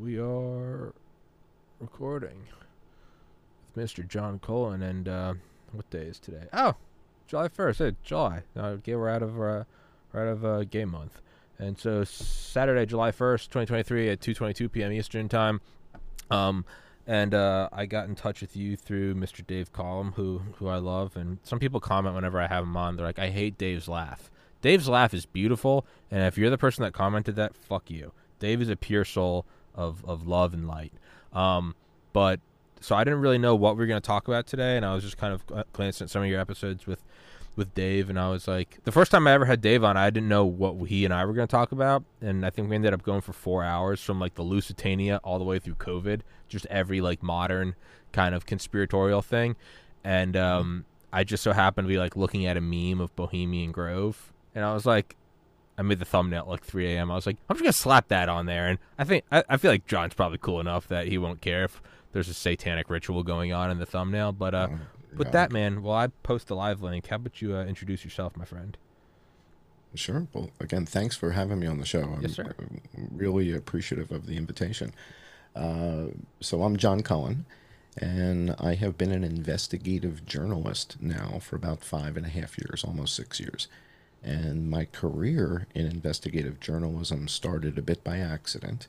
We are recording with Mr. John Cullen, and uh, what day is today? Oh, July first. Hey, July. Uh, okay, we're out of uh, out of uh, game month, and so Saturday, July first, twenty twenty three, at two twenty two p.m. Eastern time. Um, and uh, I got in touch with you through Mr. Dave Collum, who who I love, and some people comment whenever I have him on. They're like, "I hate Dave's laugh." Dave's laugh is beautiful, and if you're the person that commented that, fuck you. Dave is a pure soul of of love and light. Um, but so I didn't really know what we were going to talk about today, and I was just kind of glancing at some of your episodes with with Dave, and I was like, the first time I ever had Dave on, I didn't know what he and I were going to talk about, and I think we ended up going for four hours from like the Lusitania all the way through COVID, just every like modern kind of conspiratorial thing, and um, I just so happened to be like looking at a meme of Bohemian Grove, and I was like, I made the thumbnail at like 3 a.m. I was like, I'm just gonna slap that on there, and I think I, I, feel like John's probably cool enough that he won't care if there's a satanic ritual going on in the thumbnail. But uh, with that, man, well, I post the live link. How about you uh, introduce yourself, my friend? Sure. Well, again, thanks for having me on the show. I'm yes, sir. really appreciative of the invitation. Uh, so I'm John Cullen, and I have been an investigative journalist now for about five and a half years, almost six years. And my career in investigative journalism started a bit by accident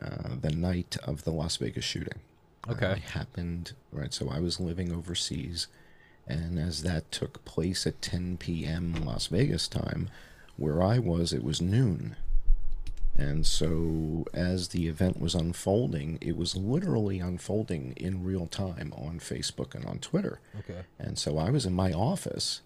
uh, the night of the Las Vegas shooting. Okay. Uh, it happened, right? So I was living overseas. And as that took place at 10 p.m. Las Vegas time, where I was, it was noon. And so, as the event was unfolding, it was literally unfolding in real time on Facebook and on Twitter. Okay. And so I was in my office,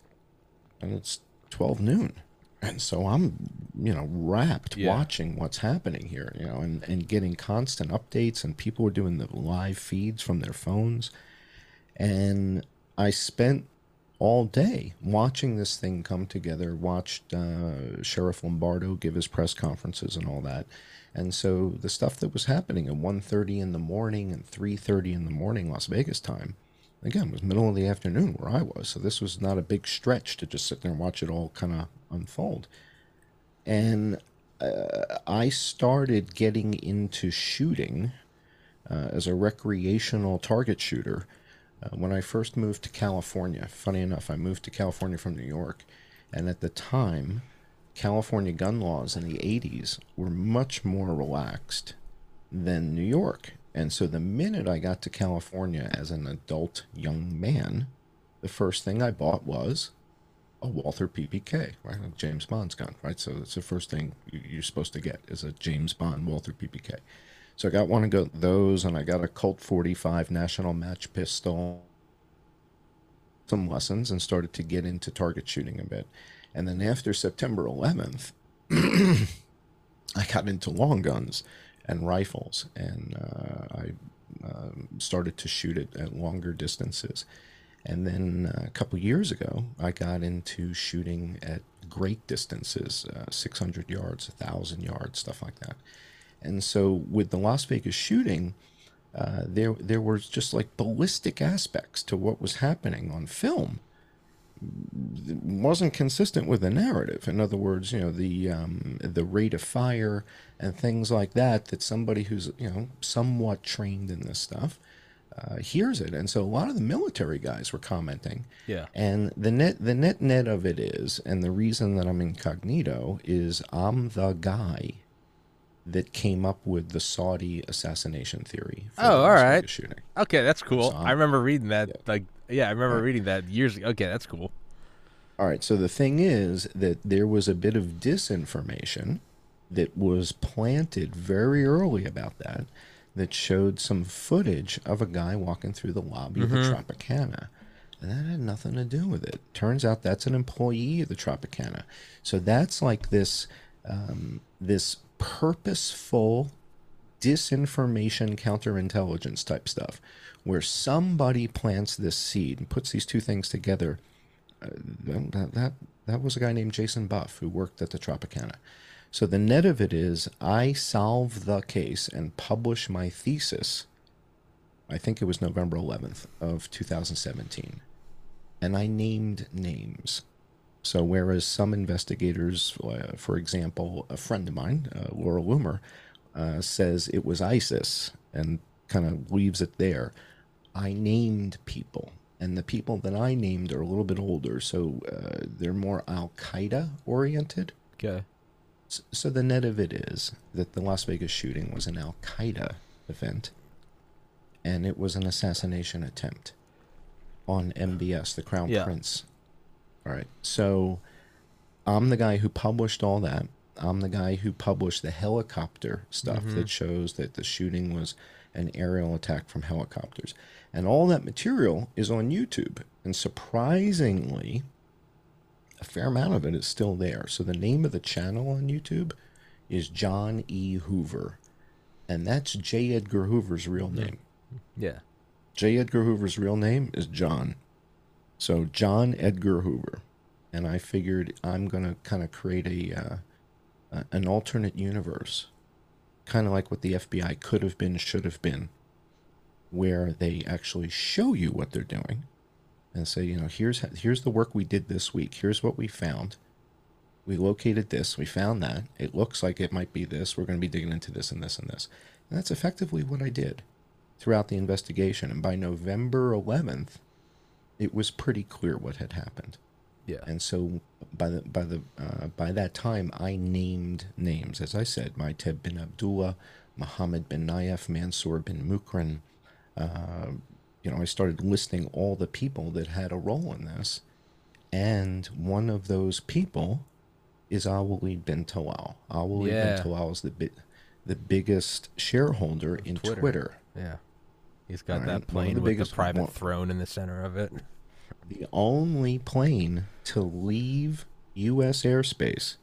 and it's 12 noon. And so I'm, you know, wrapped yeah. watching what's happening here, you know, and, and getting constant updates, and people were doing the live feeds from their phones. And I spent all day watching this thing come together, watched uh, Sheriff Lombardo give his press conferences and all that. And so the stuff that was happening at 1.30 in the morning and 3.30 in the morning Las Vegas time, again, it was middle of the afternoon where I was. So this was not a big stretch to just sit there and watch it all kind of unfold. And uh, I started getting into shooting uh, as a recreational target shooter uh, when I first moved to California. Funny enough, I moved to California from New York. And at the time, California gun laws in the 80s were much more relaxed than New York. And so the minute I got to California as an adult young man, the first thing I bought was a Walther PPK, right? A James Bond's gun, right? So that's the first thing you're supposed to get is a James Bond Walther PPK. So I got one of those, and I got a Colt 45 National Match pistol, some lessons, and started to get into target shooting a bit. And then after September 11th, I got into long guns and rifles, and uh, I uh, started to shoot it at longer distances. And then uh, a couple years ago, I got into shooting at great distances, uh, 600 yards, 1,000 yards, stuff like that. And so with the Las Vegas shooting, uh, there there was just like ballistic aspects to what was happening on film wasn't consistent with the narrative. In other words, you know, the um, the rate of fire and things like that. That somebody who's you know somewhat trained in this stuff uh, hears it, and so a lot of the military guys were commenting. Yeah. And the net the net net of it is, and the reason that I'm incognito is I'm the guy that came up with the Saudi assassination theory. oh, all right. Shooting. Okay, that's cool. So I remember reading that. Yeah. Like, yeah, I remember reading that years ago. Okay, that's cool. All right. So the thing is that there was a bit of disinformation that was planted very early about that, that showed some footage of a guy walking through the lobby mm-hmm. of the. Tropicana. And that had nothing to do with it. Turns out that's an employee of the Tropicana. So that's like this um, this purposeful disinformation counterintelligence type stuff where somebody plants this seed and puts these two things together uh, that, that that was a guy named Jason Buff who worked at the Tropicana. So the net of it is I solve the case and publish my thesis. I think it was November 11th of 2017. And I named names. So, whereas some investigators, uh, for example, a friend of mine, uh, Laura Loomer, uh, says it was ISIS and kind of leaves it there. I named people, and the people that I named are a little bit older, so uh, they're more Al Qaeda oriented. Okay. S- So the net of it is that the Las Vegas shooting was an Al Qaeda event, and it was an assassination attempt on MBS, the Crown Yeah. Prince. All right. So I'm the guy who published all that. I'm the guy who published the helicopter stuff that shows that the shooting was an aerial attack from helicopters. And all that material is on YouTube. And surprisingly, a fair amount of it is still there. So the name of the channel on YouTube is John E. Hoover. And that's J. Edgar Hoover's real name. Yeah. J. Edgar Hoover's real name is John. So John Edgar Hoover. And I figured I'm going to kind of create a uh, an alternate universe, kind of like what the FBI could have been, should have been, where they actually show you what they're doing, and say, you know, here's here's the work we did this week. Here's what we found. We located this. We found that. It looks like it might be this. We're going to be digging into this and this and this. And that's effectively what I did throughout the investigation. And by November 11th, it was pretty clear what had happened. Yeah. And so by the by the uh, by that time, I named names. As I said, Maiteb bin Abdullah, Mohammed bin Nayef, Mansour bin Muqrin. Uh, you know, I started listing all the people that had a role in this, and one of those people is Alwaleed bin Talal. Alwaleed Yeah. bin Talal is the bi- the biggest shareholder in Twitter. Twitter. Yeah. He's got Alright, one that plane with biggest the private one- throne in the center of it. The only plane to leave U.S. airspace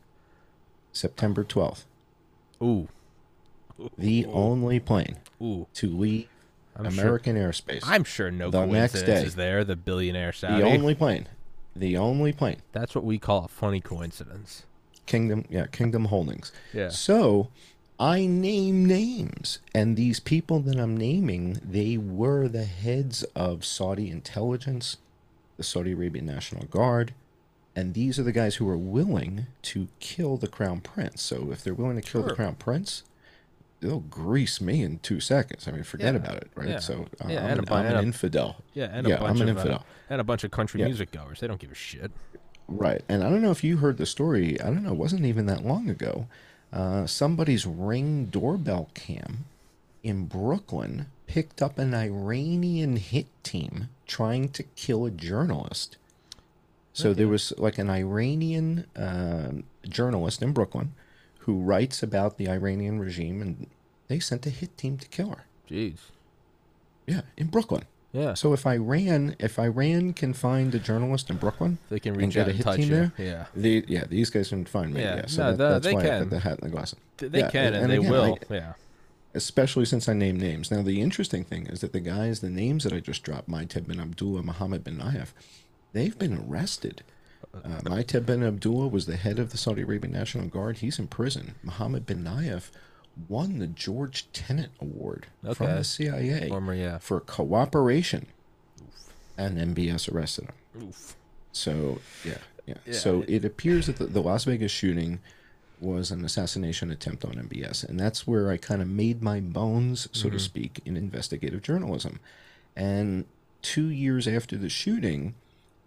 September 12th. Ooh. The only plane Ooh. to leave I'm American airspace. I'm sure no The next coincidence day. is there. The billionaire Saudi. the only plane. The only plane. That's what we call a funny coincidence. Kingdom, yeah, Kingdom Holdings. Yeah. So I name names, and these people that I'm naming, they were the heads of Saudi intelligence, the Saudi Arabian National Guard, and these are the guys who are willing to kill the crown prince. So if they're willing to kill Sure. the crown prince, they'll grease me in two seconds. I mean, forget Yeah. about it, right? Yeah. So uh, Yeah, I'm, and an, a I'm an a- infidel. Yeah, and Yeah, a bunch I'm an of uh, infidel. and a bunch of country Yeah. music goers. They don't give a shit. Right. And I don't know if you heard the story. I don't know. It wasn't even that long ago. Uh, somebody's ring doorbell cam in Brooklyn picked up an Iranian hit team trying to kill a journalist. So there was like an Iranian um journalist in Brooklyn who writes about the Iranian regime, and they sent a hit team to kill her. Jeez. Yeah, in Brooklyn. Yeah. So if Iran, if Iran can find a journalist in Brooklyn, They can and get out a and hit touch team you. there? Yeah. The, yeah, these guys can find me. Yeah, Yeah, so no, that, the- that's they why I can. put the hat and the glass. Th- They Yeah, can and, they again, will. I- yeah. Especially since I named names. Now, the interesting thing is that the guys, the names that I just dropped, Maiteb bin Abdullah, Mohammed bin Nayef, they've been arrested. Uh, Maiteb bin Abdullah was the head of the Saudi Arabian National Guard. He's in prison. Mohammed bin Nayef won the George Tenet Award from the CIA Former, yeah. for cooperation, and MBS arrested him. Oof. So yeah, yeah. Yeah, so it- it, appears that the, the Las Vegas shooting was an assassination attempt on MBS, and that's where I kind of made my bones, so Mm-hmm. to speak, in investigative journalism. And two years after the shooting,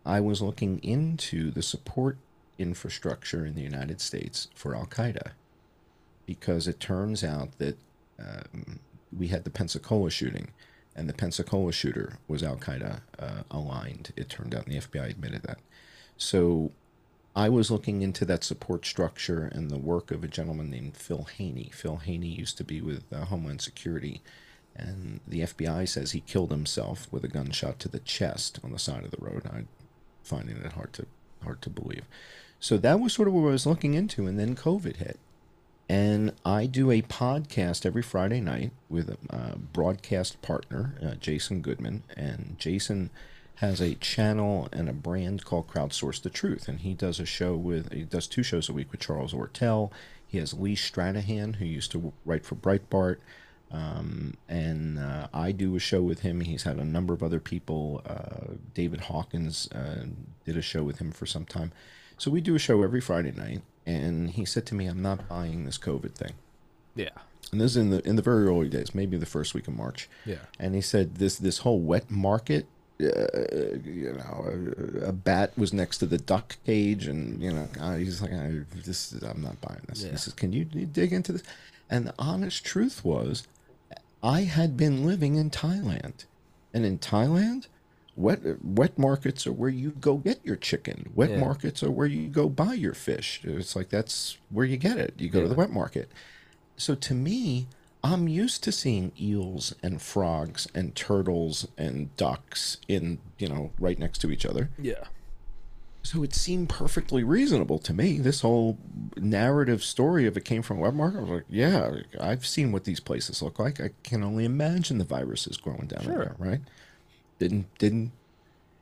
I was looking into the support infrastructure in the United States for Al Qaeda, because it turns out that um, we had the Pensacola shooting, and the Pensacola shooter was Al Qaeda uh, aligned. It turned out, and the FBI admitted that. So I was looking into that support structure and the work of a gentleman named Phil Haney. Phil Haney used to be with uh, Homeland Security, and the FBI says he killed himself with a gunshot to the chest on the side of the road. I'm finding it hard to hard to believe. So that was sort of what I was looking into, and then COVID hit. And I do a podcast every Friday night with a uh, broadcast partner, uh, Jason Goodman. And Jason has a channel and a brand called Crowdsource the Truth. And he does a show with, he does two shows a week with Charles Ortel. He has Lee Stranahan, who used to write for Breitbart. Um, and uh, I do a show with him. He's had a number of other people. Uh, David Hawkins uh, did a show with him for some time. So we do a show every Friday night. And he said to me, I'm not buying this COVID thing. Yeah. and this is in the in the very early days, maybe the first week of March. Yeah. And he said this this whole wet market, uh, you know, a, a bat was next to the duck cage, and you know, uh, he's like, I, this is, I'm not buying this. Yeah. He says, can you, you dig into this? And the honest truth was, I had been living in Thailand, and in Thailand. Wet wet markets are where you go get your chicken. Wet Yeah. markets are where you go buy your fish. It's like that's where you get it. You go to the wet market. So to me, I'm used to seeing eels and frogs and turtles and ducks in, you know, right next to each other. Yeah. So it seemed perfectly reasonable to me. This whole narrative story of it came from a wet market. I was like, yeah, I've seen what these places look like. I can only imagine the viruses growing down Sure. there, right? Didn't didn't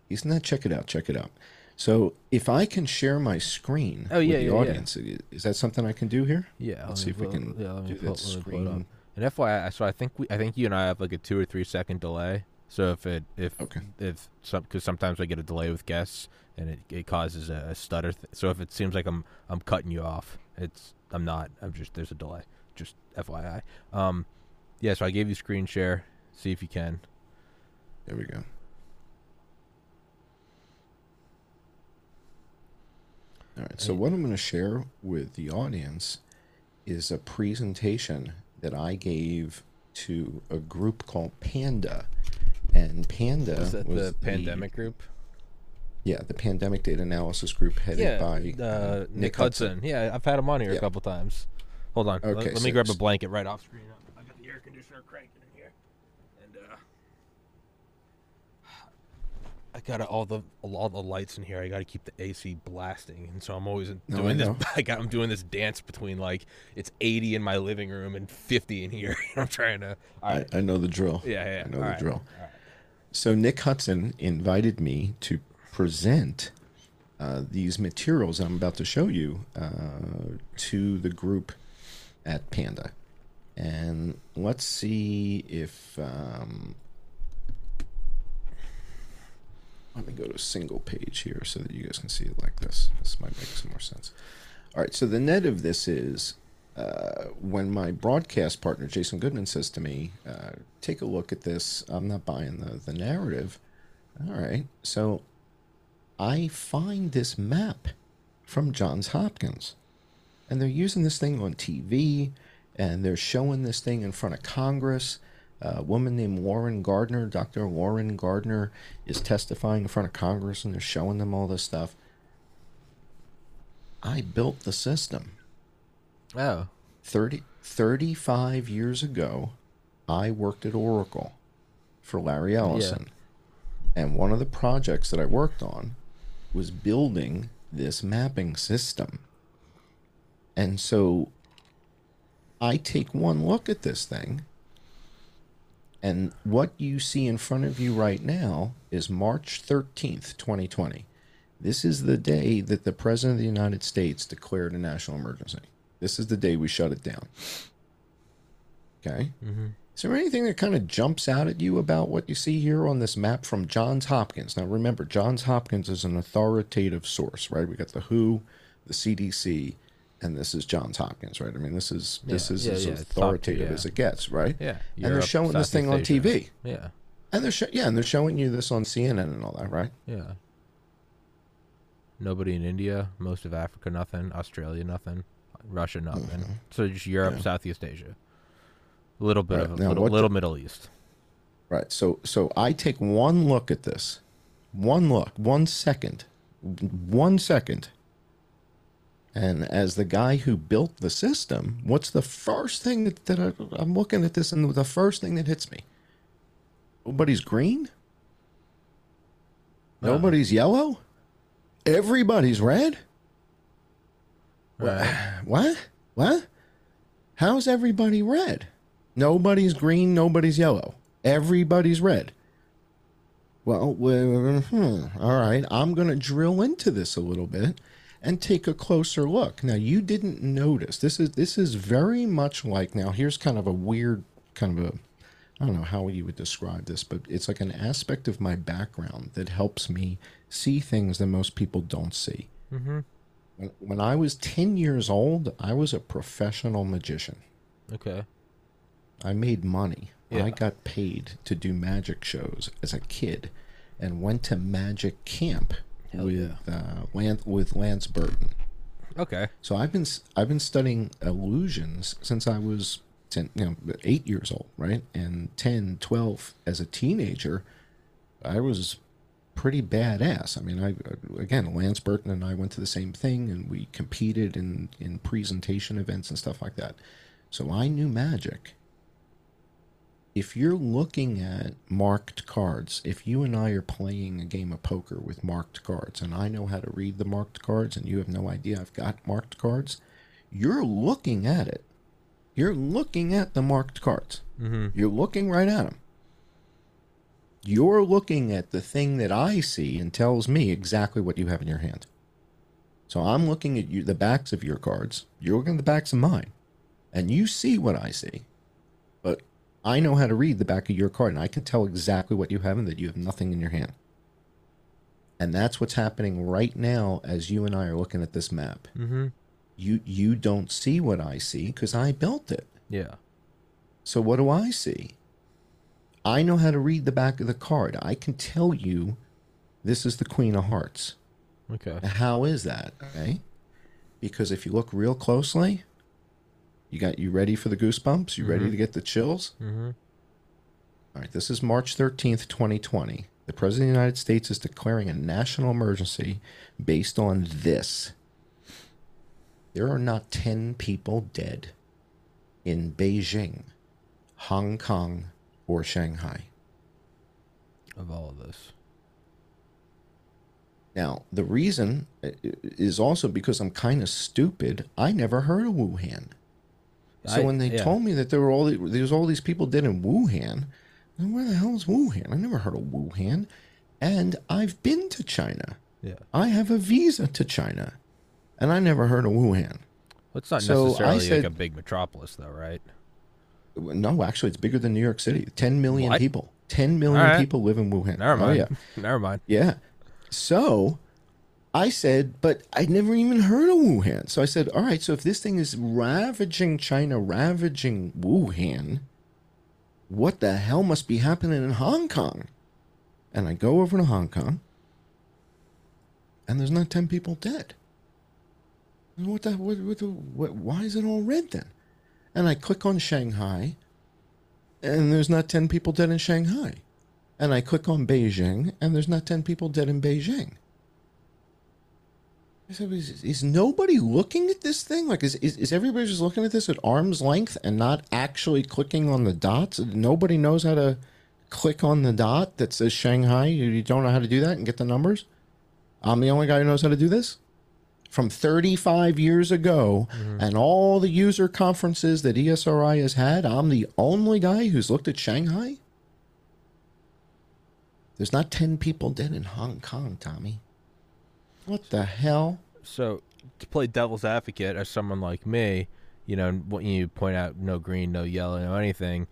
he's not that check it out, check it out. So if I can share my screen Oh, yeah, with the yeah, yeah. audience, is that something I can do here? Yeah, Let's see if we can yeah, do pull- that let me pull it up. screen. And FYI, so I think we, I think you and I have like a two or three second delay. So if it, if, Okay. if some, because sometimes I get a delay with guests, and it, it causes a, a stutter. Th- so if it seems like I'm, I'm cutting you off, it's, I'm not. I'm just there's a delay. Just FYI. Um, yeah. So I gave you screen share. See if you can. There we go. All right. So what I'm going to share with the audience is a presentation that I gave to a group called Panda, and Panda Is that was the pandemic group? yeah, the pandemic data analysis group headed by uh, Nick, Hudson. Yeah, I've had him on here a couple times. Hold on. Let- Okay, let, me so- grab a blanket right off screen. I got the air conditioner cranking in here, and uh, I got all the all the lights in here. I got to keep the AC blasting, and so I'm always No, doing I this. I got I'm doing this dance between like it's 80 in my living room and 50 in here. I'm trying to. I. I know the drill. Yeah, yeah. I know all the right, drill. right. So Nick Hudson invited me to present uh, these materials I'm about to show you uh, to the group at Panda, and let's see if. Um, let me go to a single page here so that you guys can see it like this. This might make some more sense. All right, so the net of this is uh, when my broadcast partner Jason Goodman says to me, uh, "Take a look at this. I'm not buying the the narrative." All right, so I find this map from Johns Hopkins, and they're using this thing on TV, and they're showing this thing in front of Congress. A woman named Lauren Gardner, Dr. Lauren Gardner, is testifying in front of Congress, and they're showing them all this stuff. I built the system. Oh, 30, 35 years ago, I worked at Oracle for Larry Ellison. And one of the projects that I worked on was building this mapping system. And so I take one look at this thing, and what you see in front of you right now is March 13th, 2020. This is the day that the President of the United States declared a national emergency. This is the day we shut it down. Okay? mm-hmm. Is there anything that kind of jumps out at you about what you see here on this map from Johns Hopkins? Now, remember, Johns Hopkins is an authoritative source, right? We got the WHO, the CDC, and this is Johns Hopkins, right? I mean, this is this is yeah, as yeah, top- authoritative yeah. as it gets, right? yeah. and they're Europe, showing this thing on TV, Yeah, and they're sho- yeah, and they're showing you this on CNN and all that, right? yeah. Nobody in India, most of Africa, nothing. Australia, nothing. Russia, nothing. So just Europe, Mm-hmm. Yeah. Southeast Asia. A little bit Right, of a now little, little the- Middle East. Right. So so I take one look at this, one look, one second, one second. And as the guy who built the system, what's the first thing that, that I, I'm looking at this and the first thing that hits me? Nobody's green. No. Nobody's yellow. Everybody's red. Right. What? What? How's everybody red? Nobody's green, nobody's yellow. Everybody's red. Well, well hmm, all right. I'm going to drill into this a little bit and take a closer look. Now, you didn't notice. This is this is very much like now here's kind of a weird kind of a I don't know how you would describe this, but it's like an aspect of my background that helps me see things that most people don't see. Mm-hmm. When, when I was 10 years old, I was a professional magician. Okay. I made money. Yeah. I got paid to do magic shows as a kid, and went to magic camp Hell with uh, Lance, with Lance Burton. Okay. So I've been I've been studying illusions since I was 10, you know, 8 years old, right? And 10, 12 as a teenager, I was pretty badass. I mean, I again, Lance Burton and I went to the same thing and we competed in in presentation events and stuff like that. So I knew magic. If you're looking at marked cards, if you and I are playing a game of poker with marked cards and I know how to read the marked cards and you have no idea I've got marked cards, you're looking at it. You're looking at the marked cards. Mm-hmm. You're looking right at them. You're looking at the thing that I see and tells me exactly what you have in your hand. So I'm looking at you, the backs of your cards. You're looking at the backs of mine, and you see what I see. But I know how to read the back of your card, and I can tell exactly what you have and that you have nothing in your hand. And that's what's happening right now as you and I are looking at this map. Mm-hmm. You you don't see what I see because I built it. Yeah. So what do I see? I know how to read the back of the card. I can tell you this is the Queen of Hearts. Okay. How is that? Okay. Because if you look real closely, you got you ready for the goosebumps? You ready Mhm. to get the chills? Mm-hmm. All right, this is March 13th, 2020. The President of the United States is declaring a national emergency based on this. There are not 10 people dead in Beijing, Hong Kong, or Shanghai. Of all of this. Now, the reason i- is also because I'm kind of stupid. I never heard of Wuhan. So I- when they yeah. told me that there were all the, there was all these people dead in Wuhan, where the hell is Wuhan? I never heard of Wuhan, and I've been to China. Yeah. I have a visa to China, and I never heard of Wuhan. Well, it's not So necessarily like a big metropolis, though, right? No, actually, it's bigger than New York City. Ten million What? people. Ten million right. people live in Wuhan. Never Oh, mind. yeah. Never mind. Yeah. So I said, but I'd never even heard of Wuhan. So I said, all right, so if this thing is ravaging China, ravaging Wuhan, what the hell must be happening in Hong Kong? And I go over to Hong Kong, and there's not 10 people dead. And What the, what, what what, why is it all red then? And I click on Shanghai, and there's not 10 people dead in Shanghai and I click on Beijing, and there's not 10 people dead in Beijing. Is, is nobody looking at this thing? Like, is, is, is everybody just looking at this at arm's length and not actually clicking on the dots? Nobody knows how to click on the dot that says Shanghai. You, you don't know how to do that and get the numbers? I'm the only guy who knows how to do this? From 35 years ago, mm-hmm. and all the user conferences that ESRI has had, I'm the only guy who's looked at Shanghai? There's not 10 people dead in Hong Kong, Tommy. What the hell? So to play devil's advocate as someone like me, you know, when you point out no green, no yellow, no anything,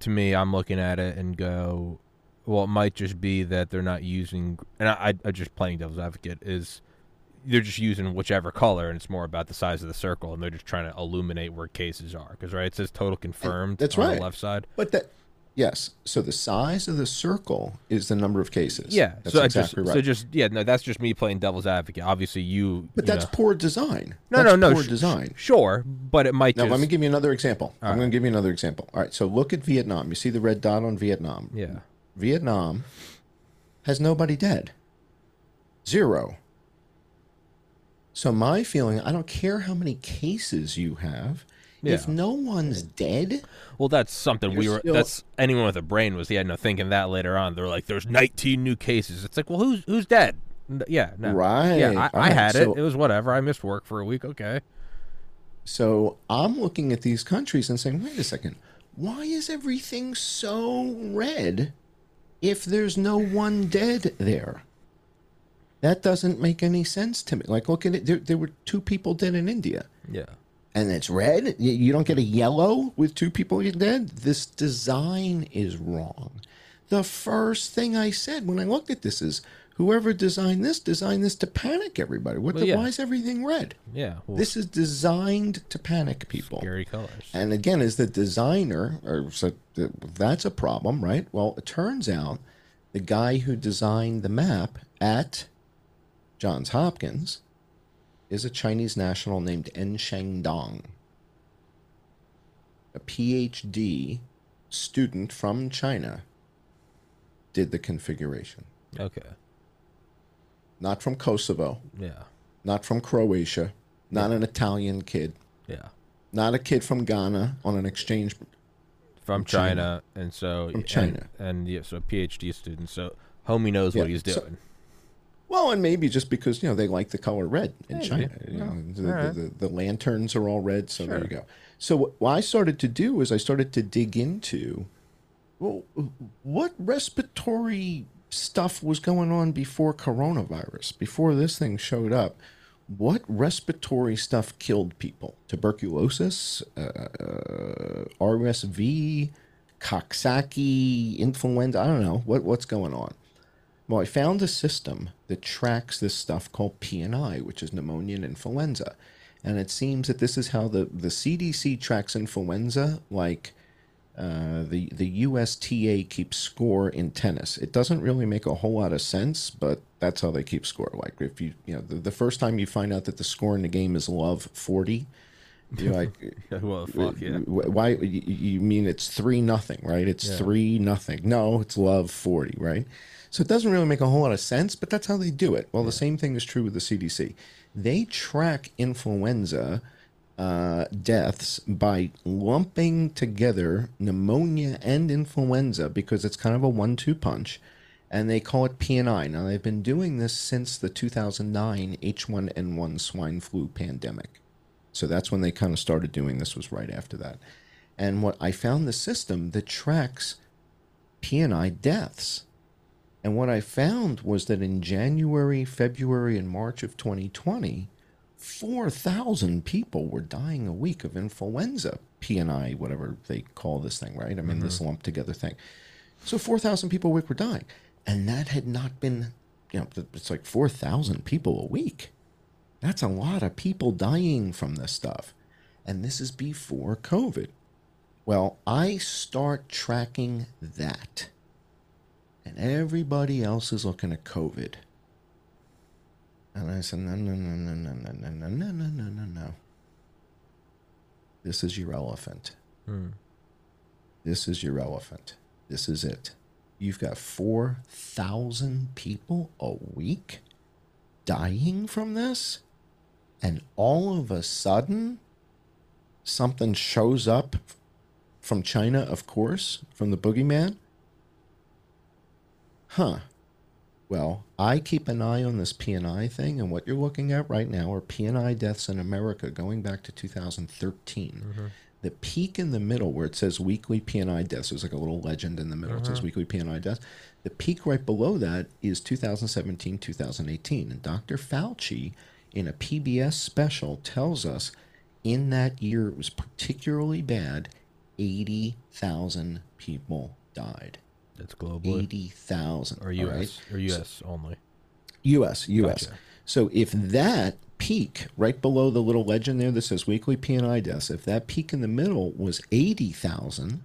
to me, I'm looking at it and go, well, it might just be that they're not using, and I, I, just playing devil's advocate is they're just using whichever color, and it's more about the size of the circle, and they're just trying to illuminate where cases are, because right, it says total confirmed. that's on right. the left side. But that, yes. So the size of the circle is the number of cases. Yeah, That's so exactly just, right. So just yeah, no, that's just me playing devil's advocate. Obviously, you. but you that's know- poor design. no, That's no, no, Poor sh- design. Sure, but it might Now, just. let me give you another example. I'm right. going to give you another example. All right. So look at Vietnam. You see the red dot on Vietnam. yeah. Vietnam has nobody dead. Zero. So my feeling, I don't care how many cases you have. If no one's dead, Well, that's something we You're were. still- That's anyone with a brain was yeah, no thinking that later on. They're like, "There's 19 new cases." It's like, well, who's who's dead? N- Yeah, no. Right, Yeah, I, I right, had so- it. It was whatever. I missed work for a week. Okay. So I'm looking at these countries and saying, wait a second, why is everything so red if there's no one dead there? That doesn't make any sense to me. Like, look at it. There, there were two people dead in India, Yeah. And it's red. You, don't get a yellow with two people dead. This design is wrong. The first thing I said when I looked at this is, whoever designed this designed this to panic everybody. What Well, the, yeah. why is everything red? Yeah. Well, This is designed to panic people. scary colors. And again, as the designer, or so that's a problem, right? Well, it turns out the guy who designed the map at Johns Hopkins is a Chinese national named Ensheng Dong, a PhD student from China. Did the configuration, Okay. not from Kosovo, Yeah. not from Croatia, not an Italian kid, Yeah. not a kid from Ghana on an exchange From China. China, and so From China. and, and yeah, so PhD student. So homie knows what Yeah, he's so- doing. Well, and maybe just because you know they like the color red in. China. You Yeah. the, the, the, the lanterns are all red, so there you go. So what, what I started to do is I started to dig into, well, what respiratory stuff was going on before coronavirus, before this thing showed up. What respiratory stuff killed people? Tuberculosis, uh, RSV, Coxsackie, influenza. I don't know what what's going on. Well, I found a system that tracks this stuff called PNI, which is pneumonia and influenza. And it seems that this is how the, the CDC tracks influenza like uh, the, the USTA keeps score in tennis. It doesn't really make a whole lot of sense, but that's how they keep score. Like if you, you know, the, the first time you find out that the score in the game is love 40, you're like, well, fuck yeah. Why you- mean it's three nothing, right? It's Yeah. three nothing. No, it's love forty, right? So it doesn't really make a whole lot of sense, but that's how they do it. Well, the same thing is true with the CDC. They track influenza uh, deaths by lumping together pneumonia and influenza because it's kind of a one-two punch, and they call it PNI. Now they've been doing this since the 2009 H1N1 swine flu pandemic. So that's when they kind of started doing this was right after that. And what I found the system that tracks PNI deaths. And what I found was that in January, February, and March of 2020, 4,000 people were dying a week of influenza, PNI, whatever they call this thing, right? I mean, this mm-hmm. lumped together thing. So 4,000 people a week were dying. And that had not been, you know, it's like 4,000 people a week. That's a lot of people dying from this stuff. And this is before COVID. Well, I start tracking that. And everybody else is looking at COVID. And I said, no, no, no, no, no, no, no, no, no, no, no, no, no. This is your elephant. Hmm. This is your elephant. This is it. You've got 4,000 people a week dying from this. And all of a sudden, something shows up from China, of course, from the boogeyman. Huh. Well, I keep an eye on this PNI thing, and what you're looking at right now are PNI deaths in America going back to 2013. Mm-hmm. The peak in the middle, where it says weekly PNI deaths, there's like a little legend in the middle. It says mm-hmm. weekly PNI deaths. The peak right below that is 2017, 2018. And Dr. Fauci, in a PBS special, tells us in that year it was particularly bad. 80,000 people died. That's globally 80,000. or U.S. right? or U.S. only. U.S. U.S. Gotcha. So if that peak right below the little legend there that says weekly PNI deaths, if that peak in the middle was 80,000,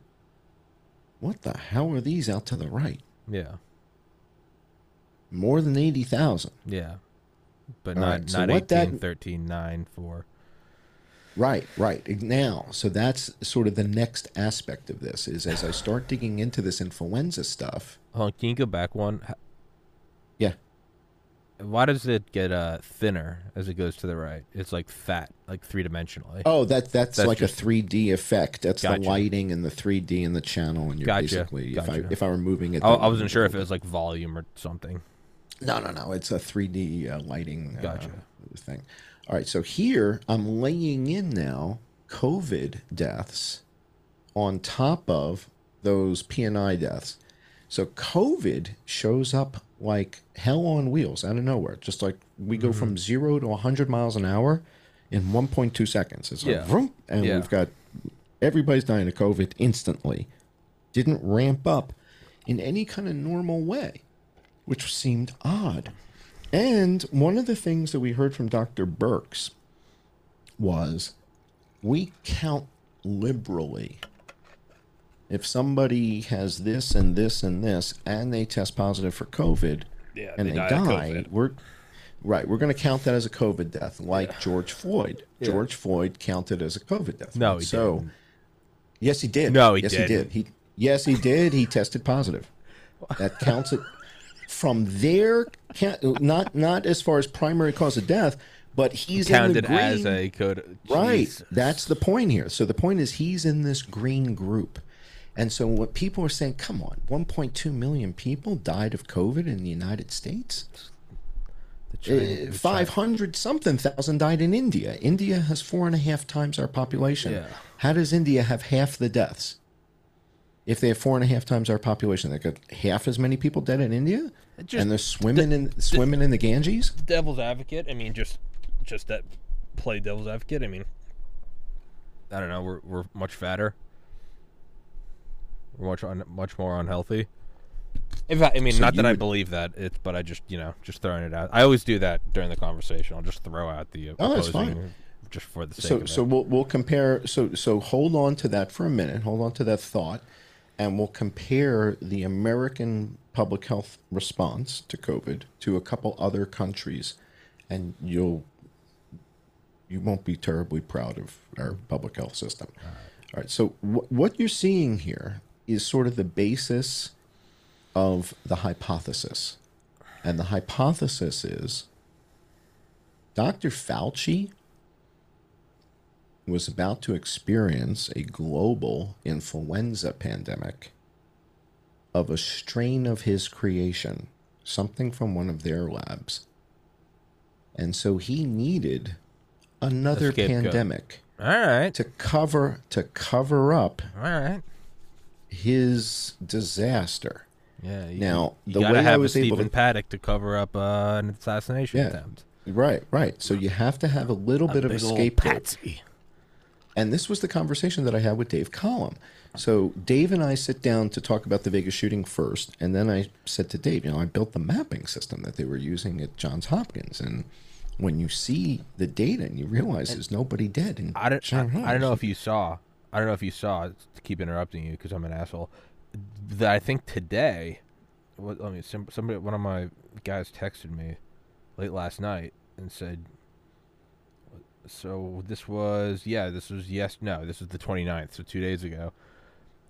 what the hell are these out to the right? Yeah. More than 80,000. Yeah. But All not right, so not 18, that- 13, 9, 4. Right, right. Now, so that's sort of the next aspect of this is as I start digging into this influenza stuff. Hold on, can you go back one? Yeah. Why does it get uh thinner as it goes to the right? It's like fat, like three dimensionally. Oh, that that's, That's like just- a 3D effect. That's Gotcha. the lighting and the 3D and the channel and you're Gotcha, basically if I if I were moving it I, I wasn't sure if it was like volume or something. No, no, no. It's a 3D uh, lighting uh, thing. All right. So here I'm laying in now COVID deaths on top of those PNI deaths. So COVID shows up like hell on wheels out of nowhere. Just like we go Mm-hmm. from zero to 100 miles an hour in 1.2 seconds. It's like, Yeah. vroom, and Yeah. we've got everybody's dying of COVID instantly. Didn't ramp up in any kind of normal way. Which seemed odd. And one of the things that we heard from Dr. Birx was we count liberally. If somebody has this and this and this and they test positive for COVID Yeah, and they they, die die, we're right, we're going to count that as a COVID death like George Floyd. Yeah. George Floyd counted as a COVID death. No, he so didn't. Yes, he did. No, he yes, didn't. he did. He yes, he did. He tested positive. That counts it from their ca- not not as far as primary cause of death, but he's in the counted as a code. right. Jesus. That's the point here. So the point is he's in this green group. And so what people are saying, come on, 1.2 million people died of COVID in the United States. The China- eh, the China- 500 something thousand died in India. India has four and a half times our population. Yeah. How does India have half the deaths? If they have four and a half times our population, they got half as many people dead in India, Just and they're swimming in swimming in the Ganges. devil's advocate. I mean, just just that play devil's advocate. I mean, I don't know. We're we're much fatter. We're much un, much more unhealthy. In fact, I mean, So not you that I believe that. It's but I just you know just throwing it out. I always do that during the conversation. I'll just throw out the Oh, that's fine. just for the sake So of so it. we'll we'll compare. So so hold on to that for a minute. Hold on to that thought, and we'll compare the American public health response to COVID to a couple other countries, and you'll you won't be terribly proud of our public health system. All right. So wh- what you're seeing here is sort of the basis of the hypothesis, and the hypothesis is Dr. Fauci was about to experience a global influenza pandemic of a strain of his creation, something from one of their labs. And so he needed another pandemic all right, to cover to cover up all right. his disaster. Yeah. You, Now, you the gotta way I have a was able Stephen to- Paddock to cover up uh, an assassination Yeah. attempt. Right, right. So you have to have a little bit of a scapegoat. And this was the conversation that I had with Dave Collum. So Dave and I sit down to talk about the Vegas shooting first, and then I said to Dave, you know, I built the mapping system that they were using at Johns Hopkins, and when you see the data and you realize there's nobody dead in I don't. I, I don't know if you saw. I don't know if you saw. To keep interrupting you because I'm an asshole. That I think today. Let me. Somebody. One of my guys texted me late last night and said. So this was yeah. This was yes. No. This was the 29th. So two days ago.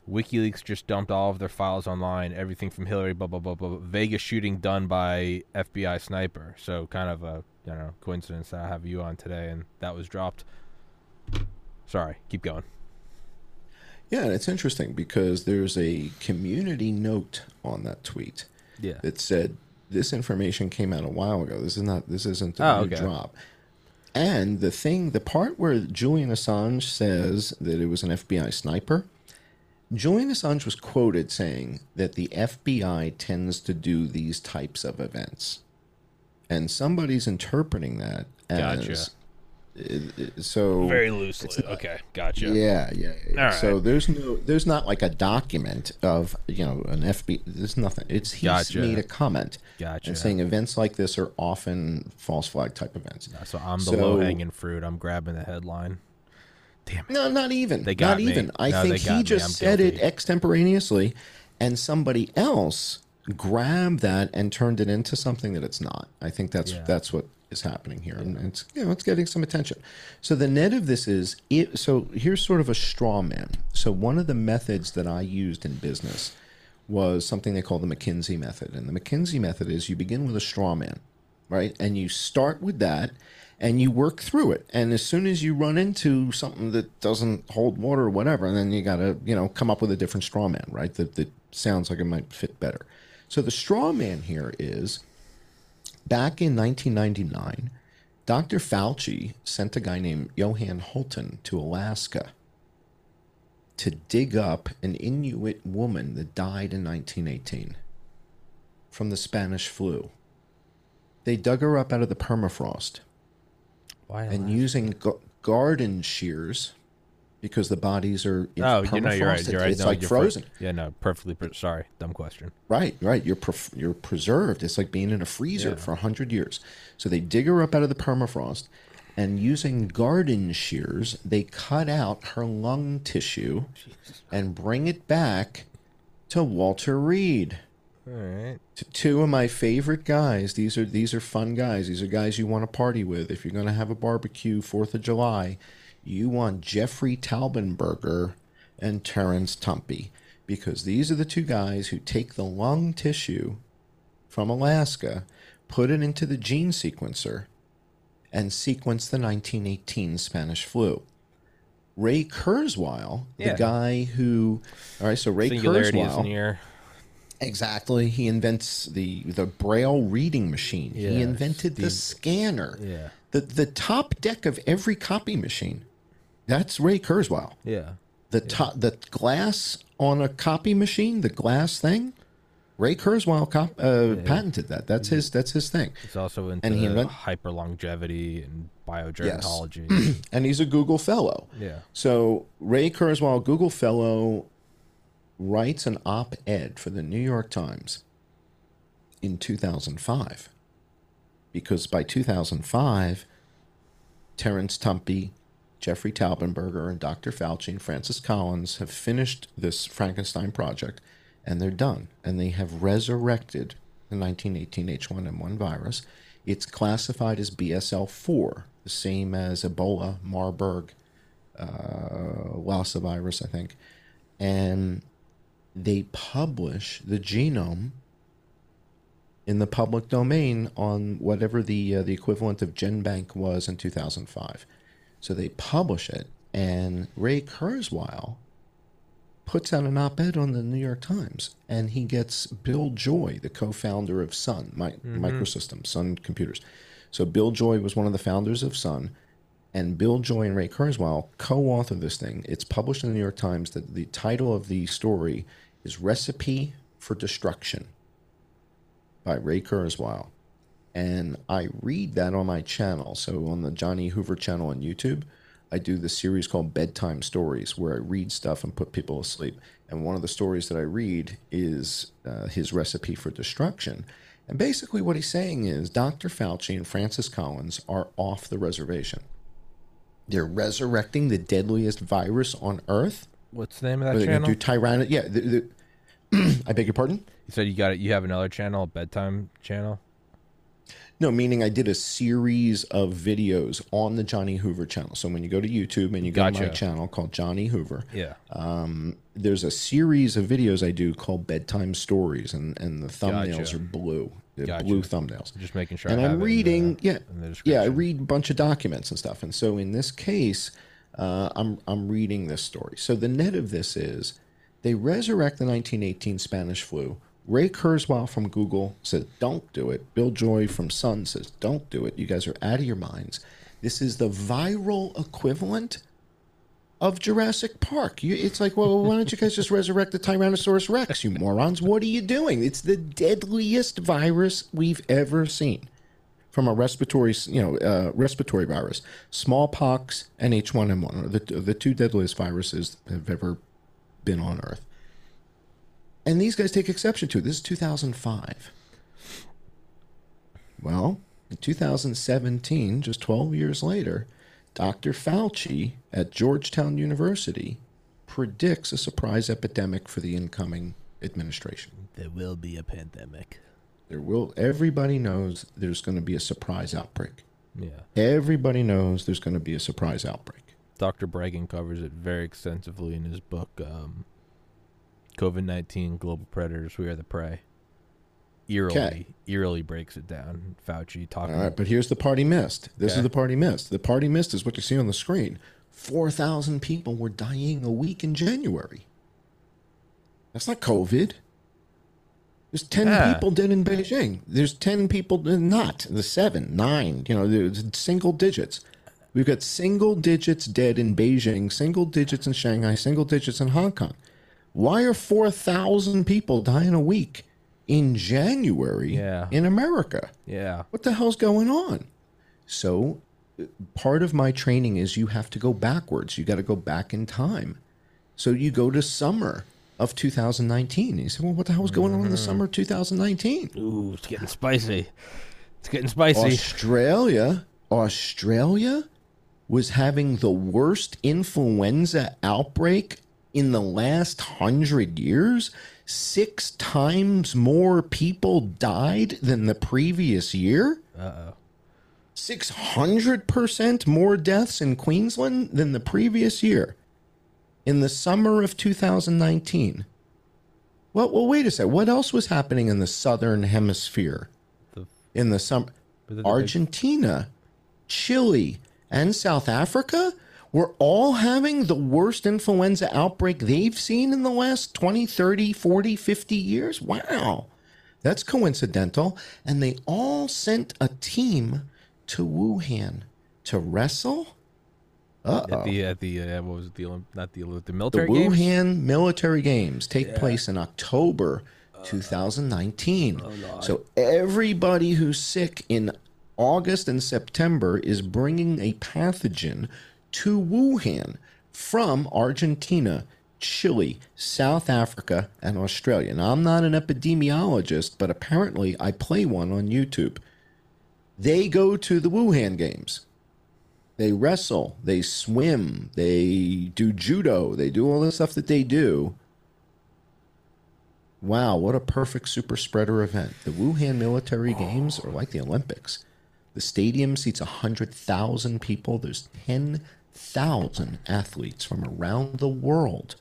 WikiLeaks just dumped all of their files online. Everything from Hillary. Blah blah blah blah. Vegas shooting done by FBI sniper. So kind of a don't know coincidence that I have you on today and that was dropped. Sorry, keep going. Yeah, and it's interesting because there's a community note on that tweet Yeah. that said this information came out a while ago. This is not. This isn't a Oh, new okay. drop. And the thing, the part where Julian Assange says that it was an FBI sniper, Julian Assange was quoted saying that the FBI tends to do these types of events, and somebody's interpreting that as Gotcha. So Very loosely. Okay, gotcha. yeah, yeah. yeah. So there's no, there's not like a document of you know an FB. There's nothing. It's he's Gotcha. made a comment Gotcha. and saying events like this are often false flag type events. So I'm the So- low hanging fruit. I'm grabbing the headline. Damn it. No, not even. They got not me. even. I No, think he just said guilty. it extemporaneously, and somebody else grabbed that and turned it into something that it's not. I think that's Yeah. that's what is happening here, and it's you know it's getting some attention. So the net of this is it. So here's sort of a straw man. So one of the methods that I used in business was something they call the McKinsey method, and the McKinsey method is you begin with a straw man, right, and you start with that and you work through it. And as soon as you run into something that doesn't hold water or whatever, then you got to, you know, come up with a different straw man, right? That, that sounds like it might fit better. So the straw man here is back in 1999, Dr. Fauci sent a guy named Johan Hultin to Alaska to dig up an Inuit woman that died in 1918 from the Spanish flu. They dug her up out of the permafrost Why? and Alaska? using g- garden shears because the bodies are in Oh, you know, you're right. You're right. It's no, like you're fr- frozen. yeah, no, perfectly. Pre- sorry, dumb question. Right, right. You're pref- you're preserved. It's like being in a freezer Yeah. for a hundred years. So they dig her up out of the permafrost, and using garden shears, they cut out her lung tissue and bring it back to Walter Reed. All right. T- two of my favorite guys. These are these are fun guys. These are guys you want to party with. If you're going to have a barbecue Fourth of July, you want Jeffrey Taubenberger and Terrence Tumpey because these are the two guys who take the lung tissue from Alaska, put it into the gene sequencer, and sequence the 1918 Spanish flu. Ray Kurzweil, Yeah. the guy who, all right, so Ray Singularity is Kurzweil, near. Exactly. He invents the the braille reading machine. he invented the the- scanner. Yeah. The the top deck of every copy machine. That's Ray Kurzweil. Yeah. The top the glass on a copy machine, the glass thing. Ray Kurzweil cop, uh, patented that. That's his that's his thing. He's also into And he invent- hyper longevity and biogerontology. And he's a Google fellow. yeah. So Ray Kurzweil, Google Fellow, writes an op-ed for the New York Times in 2005, because by 2005, Terrence Tumpey, Jeffrey Taubenberger, and Dr. Fauci and Francis Collins have finished this Frankenstein project, and they're done, and they have resurrected the 1918 H1N1 virus. It's classified as BSL-4, the same as Ebola, Marburg, uh, Lassa virus, I think, and they publish the genome in the public domain on whatever the uh, the equivalent of GenBank was in 2005. So they publish it, and Ray Kurzweil puts out an op-ed on the New York Times, and he gets Bill Joy, the co-founder of Sun Mi- mm-hmm. Microsystems, Sun Computers. So Bill Joy was one of the founders of Sun, and Bill Joy and Ray Kurzweil co-author this thing. It's published in the New York Times. That the title of the story is "Recipe for Destruction" by Ray Kurzweil, and I read that on my channel. So on the Johnny Hoover channel on YouTube, I do the series called Bedtime Stories, where I read stuff and put people asleep. And one of the stories that I read is uh, his recipe for destruction. And basically, what he's saying is Dr. Fauci and Francis Collins are off the reservation. They're resurrecting the deadliest virus on Earth. What's the name of that they going channel? do tyranno? Yeah. The, the, I beg your pardon? you said you got it. You have another channel, a bedtime channel. No, meaning I did a series of videos on the Johnny Hoover channel. So when you go to YouTube and you go to my channel called Johnny Hoover, Yeah. um, there's a series of videos I do called Bedtime Stories, and, and the thumbnails Gotcha. are blue. They're Gotcha. blue thumbnails. Just making sure. and I have I'm it in reading, the- yeah, in the yeah, I read a bunch of documents and stuff. And so in this case, uh, I'm I'm reading this story. So the net of this is, they resurrect the 1918 Spanish flu. Ray Kurzweil from Google says, "Don't do it." Bill Joy from Sun says, "Don't do it. You guys are out of your minds." This is the viral equivalent of Jurassic Park. You, it's like, well, why don't you guys just resurrect the Tyrannosaurus Rex, you morons? What are you doing? It's the deadliest virus we've ever seen from a respiratory, you know, uh, respiratory virus. Smallpox and H1N1 are the, the two deadliest viruses that have ever been on Earth. And these guys take exception to it. This is 2005. Well, in 2017, just 12 years later, Dr. Fauci at Georgetown University predicts a surprise epidemic for the incoming administration. There will be a pandemic. There will everybody knows there's going to be a surprise outbreak. Yeah. Everybody knows there's going to be a surprise outbreak. Dr. Breggin covers it very extensively in his book, um, COVID 19 Global Predators, We Are the Prey. Eerily, Okay. eerily breaks it down. Fauci talking. All right, but here's the party missed. This Okay. is the party missed. The party missed is what you see on the screen. 4,000 people were dying a week in January. That's not COVID. There's 10 Yeah. people dead in Beijing. There's 10 people uh, not. The seven, nine, you know, there's single digits. We've got single digits dead in Beijing, single digits in Shanghai, single digits in Hong Kong. Why are 4,000 people dying a week in January Yeah. in America? yeah. What the hell's going on? So part of my training is you have to go backwards. You got to go back in time. So you go to summer of 2019. And you say, well, what the hell was going on in the mm-hmm. summer of 2019? Ooh, it's getting spicy. It's getting spicy. Australia, Australia was having the worst influenza outbreak in the last hundred years. Six times more people died than the previous year. Uh oh. 600% more deaths in Queensland than the previous year in the summer of 2019. Well, well wait a second. What else was happening in the southern hemisphere The- in the summer? But the- the- Argentina, Chile, and South Africa were all having the worst influenza outbreak they've seen in the last 20, 30, 40, 50 years. Wow. That's coincidental. And they all sent a team to Wuhan to wrestle. Uh At the at the uh, what was it, the not the the The military games? Wuhan military games take place in October 2019. so everybody who's sick in August and September is bringing a pathogen to Wuhan from Argentina, Chile, South Africa, and Australia. Now, I'm not an epidemiologist, but apparently I play one on YouTube. They go to the Wuhan games they wrestle, they swim, they do judo, they do all the stuff that they do. Wow, what a perfect super spreader event. The Wuhan military games are like the Olympics. The stadium seats 100,000 people. There's 10,000 athletes from around the world,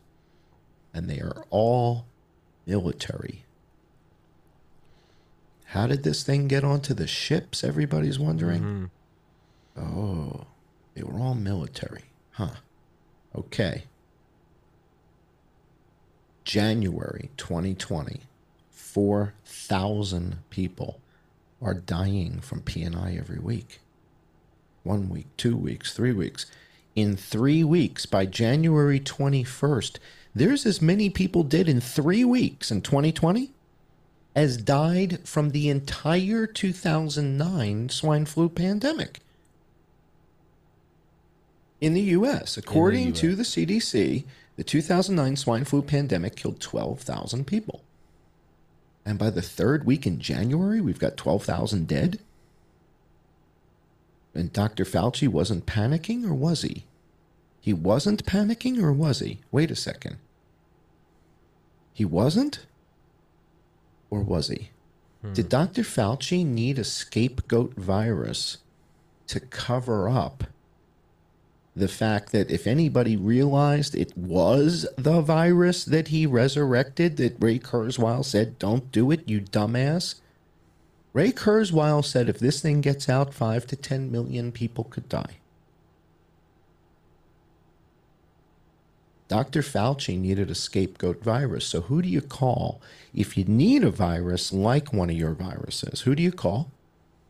and they are all military. How did this thing get onto the ships? Everybody's wondering. Mm-hmm. Oh, they were all military. Huh. Okay. January 2020, 4,000 people are dying from PNI every week. One week, two weeks, three weeks. In three weeks, by January 21st, there's as many people dead in three weeks in 2020 as died from the entire 2009 swine flu pandemic in the U.S. According US. to the CDC, the 2009 swine flu pandemic killed 12,000 people. And by the third week in January, we've got 12,000 dead. And Dr. Fauci wasn't panicking, or was he? He wasn't panicking, or was he? Wait a second. He wasn't? Or was he? Hmm. Did Dr. Fauci need a scapegoat virus to cover up the fact that if anybody realized it was the virus that he resurrected, that Ray Kurzweil said, don't do it, you dumbass. Ray Kurzweil said if this thing gets out, five to 10 million people could die. Dr. Fauci needed a scapegoat virus. So who do you call if you need a virus like one of your viruses? Who do you call?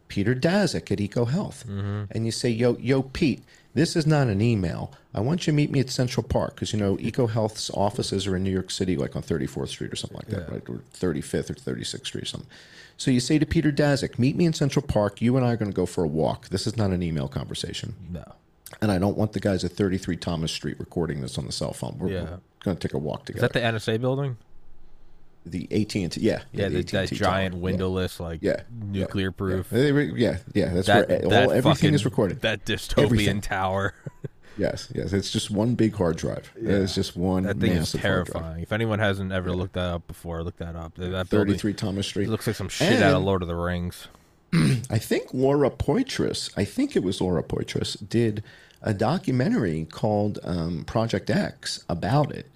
Peter Daszak at EcoHealth. Mm-hmm. And you say, yo, yo, Pete, this is not an email. I want you to meet me at Central Park because, you know, EcoHealth's offices are in New York City, like on 34th Street or something like that, right? Or 35th or 36th Street or something. So you say to Peter Daszak, meet me in Central Park. You and I are going to go for a walk. This is not an email conversation. No. And I don't want the guys at 33 Thomas Street recording this on the cell phone. We're, Yeah. we're going to take a walk together. Is that the NSA building? the AT&T, yeah. Yeah, the, AT&T that tower. giant Yeah. windowless, like Yeah. nuclear proof. Yeah, yeah, yeah. That's That, where all, everything fucking- is recorded. That dystopian Everything. tower. Yes, yes. It's just one big hard drive. It's just one That thing is massive hard drive. terrifying. If anyone hasn't ever looked that up before, look that up. That building 33 Thomas Street. it looks like some shit out of Lord of the Rings. I think Laura Poitras, I think it was Laura Poitras, did a documentary called um, Project X about it.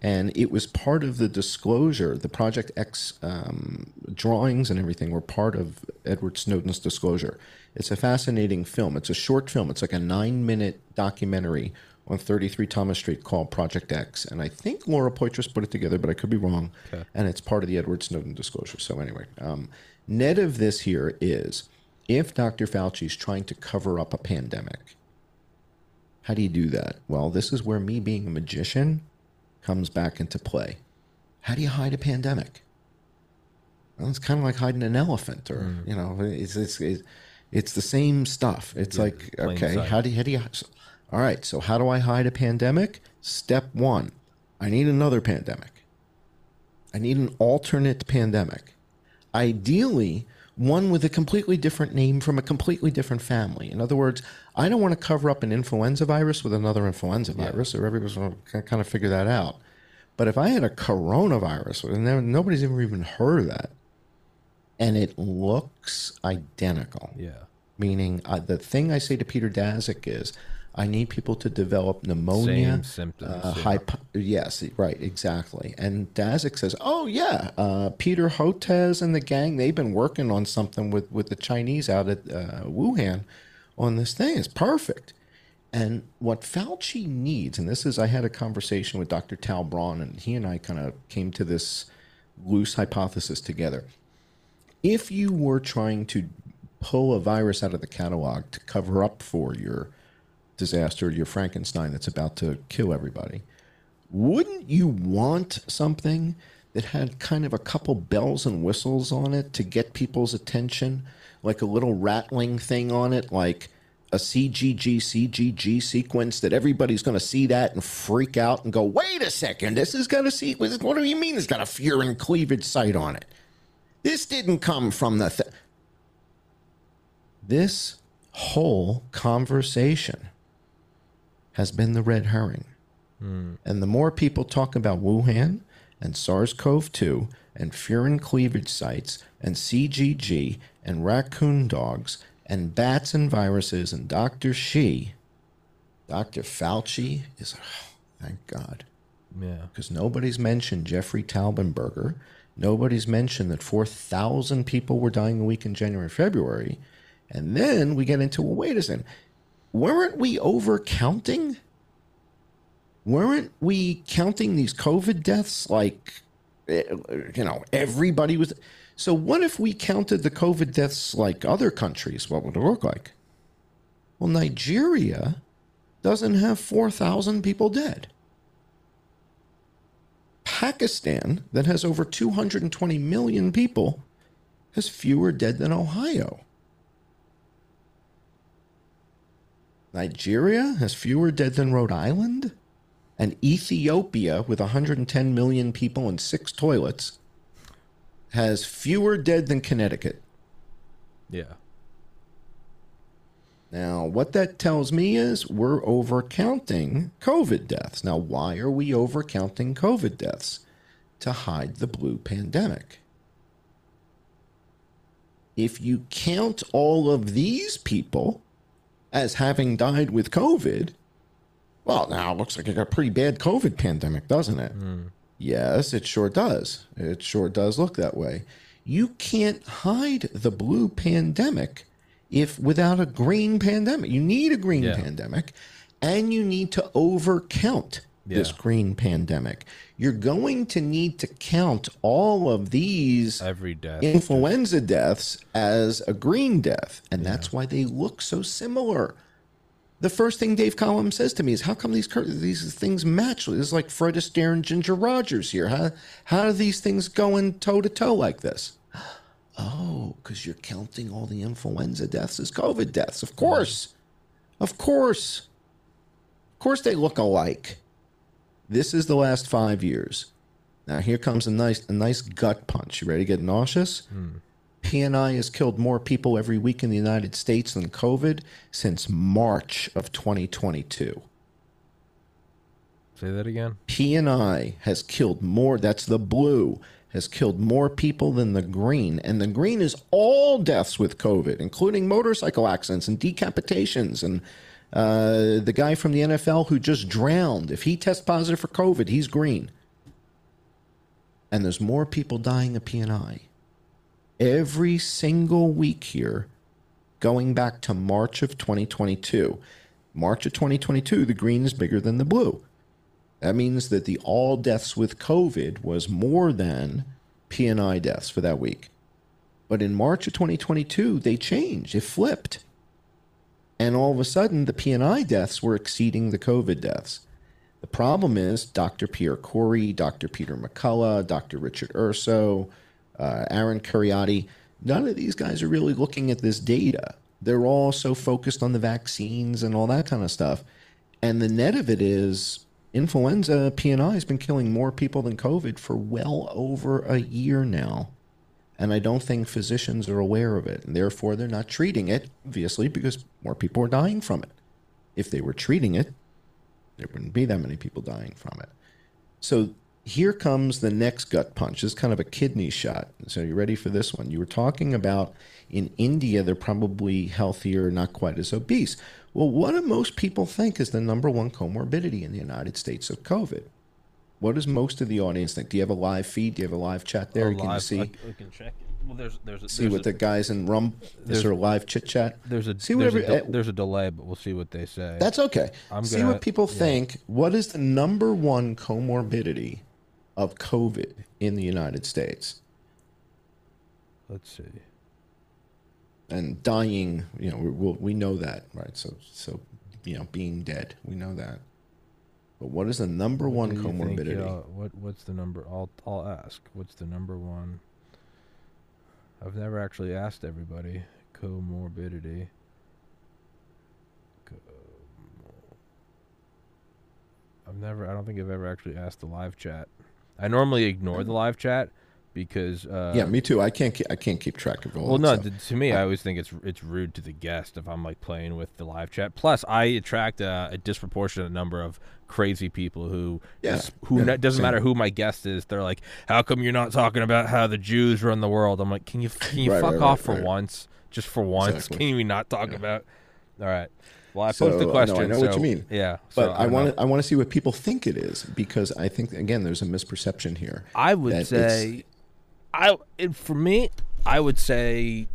And it was part of the disclosure. The Project X um, drawings and everything were part of Edward Snowden's disclosure. It's a fascinating film. It's a short film. It's like a nine minute documentary on 33 Thomas Street called Project X. And I think Laura Poitras put it together, but I could be wrong. Okay. And it's part of the Edward Snowden disclosure. So, anyway, um, net of this here is if Dr. Fauci is trying to cover up a pandemic, how do you do that? Well, this is where me being a magician comes back into play. How do you hide a pandemic? Well, it's kind of like hiding an elephant, or you know, it's, it's, it's It's the same stuff. It's Yeah, like, okay, sight. how do you, how do you, all right, so how do I hide a pandemic? Step one, I need another pandemic. I need an alternate pandemic. Ideally, one with a completely different name from a completely different family. In other words, I don't want to cover up an influenza virus with another influenza virus, or everybody's going to kind of figure that out. But if I had a coronavirus, and nobody's ever even heard of that, and it looks identical, Yeah. meaning uh, the thing I say to Peter Daszak is, I need people to develop pneumonia, Same symptoms. uh, yeah. hypo- yes, right, exactly. And Daszak says, "Oh yeah, uh, Peter Hotez and the gang they've been working on something with with the Chinese out at uh, Wuhan on this thing. It's perfect." And what Fauci needs, and this is, I had a conversation with Dr. Tau Braun, and he and I kind of came to this loose hypothesis together. If you were trying to pull a virus out of the catalog to cover up for your disaster, your Frankenstein that's about to kill everybody, wouldn't you want something that had kind of a couple bells and whistles on it to get people's attention? Like a little rattling thing on it, like a CGG CGG sequence that everybody's going to see that and freak out and go, wait a second, this has got a sequence. What do you mean it's got a and cleavage site on it? This didn't come from the. Th- this whole conversation has been the red herring. Hmm. And the more people talk about Wuhan and SARS CoV 2 and furin cleavage sites and CGG and raccoon dogs and bats and viruses and Dr. Shi, Dr. Fauci is, thank God, Yeah. because nobody's mentioned Jeffrey Taubenberger. Nobody's mentioned that 4,000 people were dying a week in January, February. And then we get into, well, wait a second. Weren't we over counting? Weren't we counting these COVID deaths like, eh, you know, everybody was. So what if we counted the COVID deaths like other countries? What would it look like? Well, Nigeria doesn't have 4,000 people dead. Pakistan, that has over 220 million people, has fewer dead than Ohio. Nigeria has fewer dead than Rhode Island. And Ethiopia, with 110 million people and six toilets, has fewer dead than Connecticut. Yeah. Now, what that tells me is we're overcounting COVID deaths. Now, why are we overcounting COVID deaths? To hide the blue pandemic. If you count all of these people as having died with COVID, well, now it looks like a pretty bad COVID pandemic, doesn't it? Hmm. Yes, it sure does. It sure does look that way. You can't hide the blue pandemic if without a green pandemic. You need a green Yeah. pandemic and you need to overcount this green pandemic. You're going to need to count all of these Every death. influenza deaths as a green death, and that's why they look so similar. The first thing Dave Collum says to me is, "How come these cur- these things match? It's like Fred Astaire and Ginger Rogers here. How how do these things go in toe to toe like this?" Oh, because you're counting all the influenza deaths as COVID deaths. Of course, of course, of course they look alike. This is the last five years. Now here comes a nice a nice gut punch. You ready to get nauseous? Hmm. PNI has killed more people every week in the United States than COVID since March of 2022. Say that again. PNI has killed more, that's the blue, has killed more people than the green. And the green is all deaths with COVID, including motorcycle accidents and decapitations. And uh, the guy from the NFL who just drowned, if he tests positive for COVID, he's green. And there's more people dying of PNI. Every single week here, going back to March of 2022. March of 2022, the green is bigger than the blue. That means that the all deaths with COVID was more than PNI deaths for that week. But in March of 2022, they changed. It flipped. And all of a sudden, the PNI deaths were exceeding the COVID deaths. The problem is Dr. Pierre Kory, Dr. Peter McCullough, Dr. Richard Urso, uh, Aaron Kheriaty, none of these guys are really looking at this data they're all so focused on the vaccines and all that kind of stuff. And the net of it is influenza PNI has been killing more people than COVID for well over a year now. And I don't think physicians are aware of it. And therefore, they're not treating it, obviously, because more people are dying from it. If they were treating it, there wouldn't be that many people dying from it. So here comes the next gut punch. This is kind of a kidney shot. So you ready for this one? You were talking about in India, they're probably healthier, not quite as obese. Well, what do most people think is the number one comorbidity in the United States of COVID? What does most of the audience think? Do you have a live feed? Do you have a live chat there? Oh, Can you live. see I, we can check. Well, there's there's a, see there's what a, the guys in Rum? Is there's- there a live chit chat? there's a see there's, whatever- a, de- eh, there's a delay, but we'll see what they say. That's okay. I'm See gonna- what people yeah. think. What is the number one comorbidity of COVID in the United States? Let's see. And dying, you know, we, we'll, we know that, right? So, so, you know, being dead, we know that. But what is the number one What think, comorbidity? uh, what what's the number? I'll I'll ask. What's the number one? I've never actually asked everybody comorbidity. I've never. I don't think I've ever actually asked the live chat. I normally ignore the live chat because. Uh, yeah, me too. I can't. Ke- I can't keep track of all. well, no. stuff. to me, I always think it's it's rude to the guest if I'm like playing with the live chat. Plus, I attract a, a disproportionate number of crazy people who Yeah, is- who yeah, doesn't same. matter who my guest is. They're like, "How come you're not talking about how the Jews run the world?" I'm like, "Can you can you Right, fuck right, off right, for once? Just for once? Exactly. Can you not talk about?" All right. Well, I So, posed uh, the no, I question. know what you mean. Yeah, But so I want to. I want to see what people think it is because I think again there's a misperception here. I would say, I for me, I would say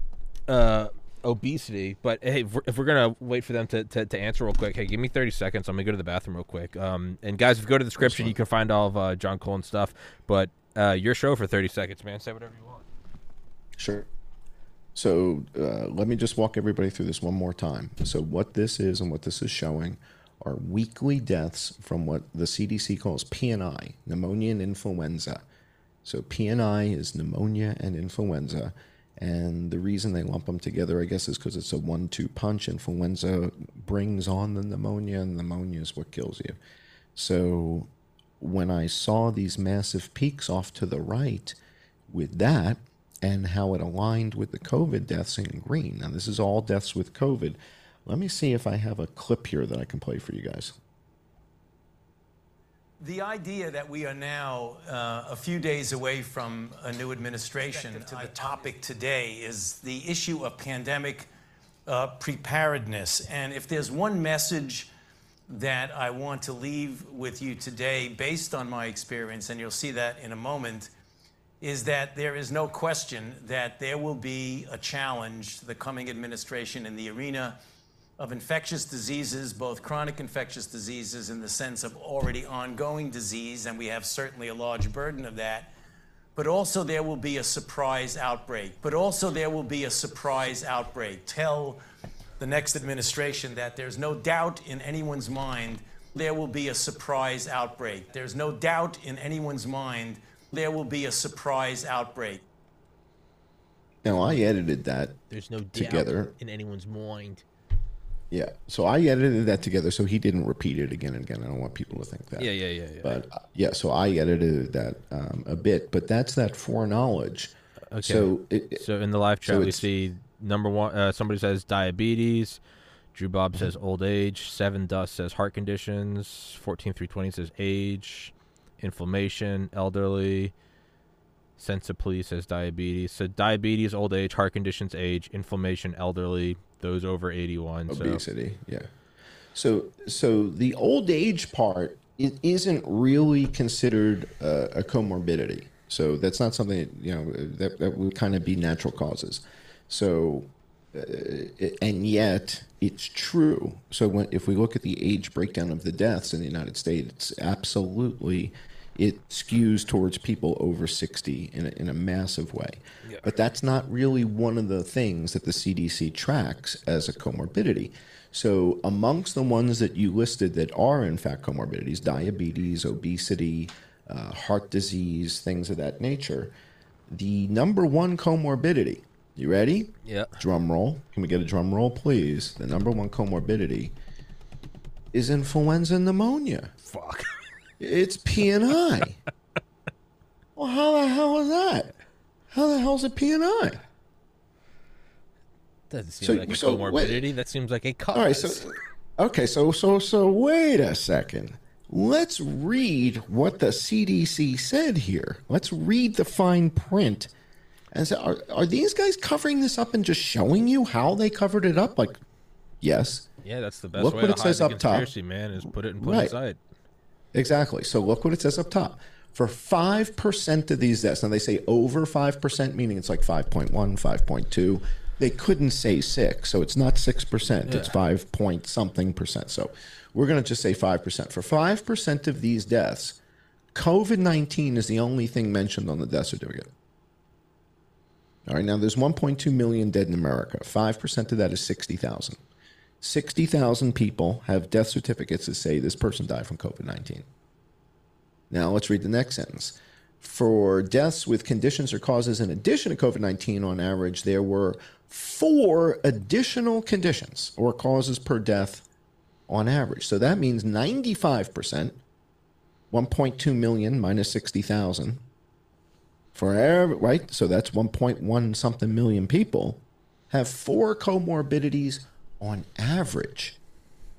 uh, obesity. But hey, if we're, if we're gonna wait for them to, to, to answer real quick, hey, give me thirty seconds. I'm gonna go to the bathroom real quick. Um, and guys, if you go to the description, you can find all of uh, John Cullen's stuff. But uh, your show for thirty seconds, man. Say whatever you want. Sure. So uh, let me just walk everybody through this one more time. So what this is and what this is showing are weekly deaths from what the CDC calls PNI, pneumonia and influenza. So PNI is pneumonia and influenza. And the reason they lump them together, I guess, is because it's a one two punch. Influenza brings on the pneumonia, and pneumonia is what kills you. So when I saw these massive peaks off to the right with that and how it aligned with the COVID deaths in green. Now, this is all deaths with COVID. Let me see if I have a clip here that I can play for you guys. The idea that we are now uh, a few days away from a new administration to the topic today is the issue of pandemic uh, preparedness. And if there's one message that I want to leave with you today, based on my experience, and you'll see that in a moment, is that there is no question that there will be a challenge to the coming administration in the arena of infectious diseases, both chronic infectious diseases in the sense of already ongoing disease, and we have certainly a large burden of that. But also, there will be a surprise outbreak. But also, there will be a surprise outbreak. Tell the next administration that there's no doubt in anyone's mind there will be a surprise outbreak. There's no doubt in anyone's mind there will be a surprise outbreak. Now, I edited that There's no doubt in anyone's mind. Yeah. So I edited that together so he didn't repeat it again and again. I don't want people to think that. Yeah, yeah, yeah, yeah. But uh, yeah, so I edited that um, a bit, but that's that foreknowledge. Okay. So it, So in the live chat, so we see number one. Uh, somebody says diabetes. Drew Bob says old age. Seven Dust says heart conditions. Fourteen three twenty says age, inflammation, elderly. Sensiply says diabetes. So diabetes, old age, heart conditions, age, inflammation, elderly. Those over eighty one. So obesity. Yeah. So so the old age part it isn't really considered uh, a comorbidity. So that's not something that, you know that that would kind of be natural causes. So uh, and yet it's true. So when if we look at the age breakdown of the deaths in the United States, it's absolutely it skews towards people over 60 in a, in a massive way. But that's not really one of the things that the CDC tracks as a comorbidity. So amongst the ones that you listed that are in fact comorbidities, diabetes, obesity, uh, heart disease, things of that nature, the number one comorbidity You ready? Yeah. Drum roll. Can we get a drum roll, please? The number one comorbidity is influenza pneumonia. Fuck. It's PNI. well, how the hell is that? How the hell is it PNI? Doesn't seem So- like a so comorbidity. wait. That seems like a cause. All right, so okay, so so so wait a second. Let's read what the CDC said here. Let's read the fine print. And so, are, are these guys covering this up and just showing you how they covered it up? Like, yes, yeah, that's the best Look way what to it hide says the up top. man, is put it in plain Right. sight. Exactly. So look what it says up top. For 5% of these deaths, now they say over 5%, meaning it's like 5.1, 5.2. They couldn't say 6, so it's not 6%. It's 5 point something percent. So we're going to just say 5%. For 5% of these deaths, COVID 19 is the only thing mentioned on the death certificate. All right, now there's 1.2 million dead in America. 5% of that is 60,000. 60,000 people have death certificates that say this person died from COVID 19. Now let's read the next sentence. For deaths with conditions or causes in addition to COVID 19, on average, there were four additional conditions or causes per death on average. So that means 95%, 1.2 million minus 60,000 for every, right? So that's 1.1 something million people have four comorbidities on average.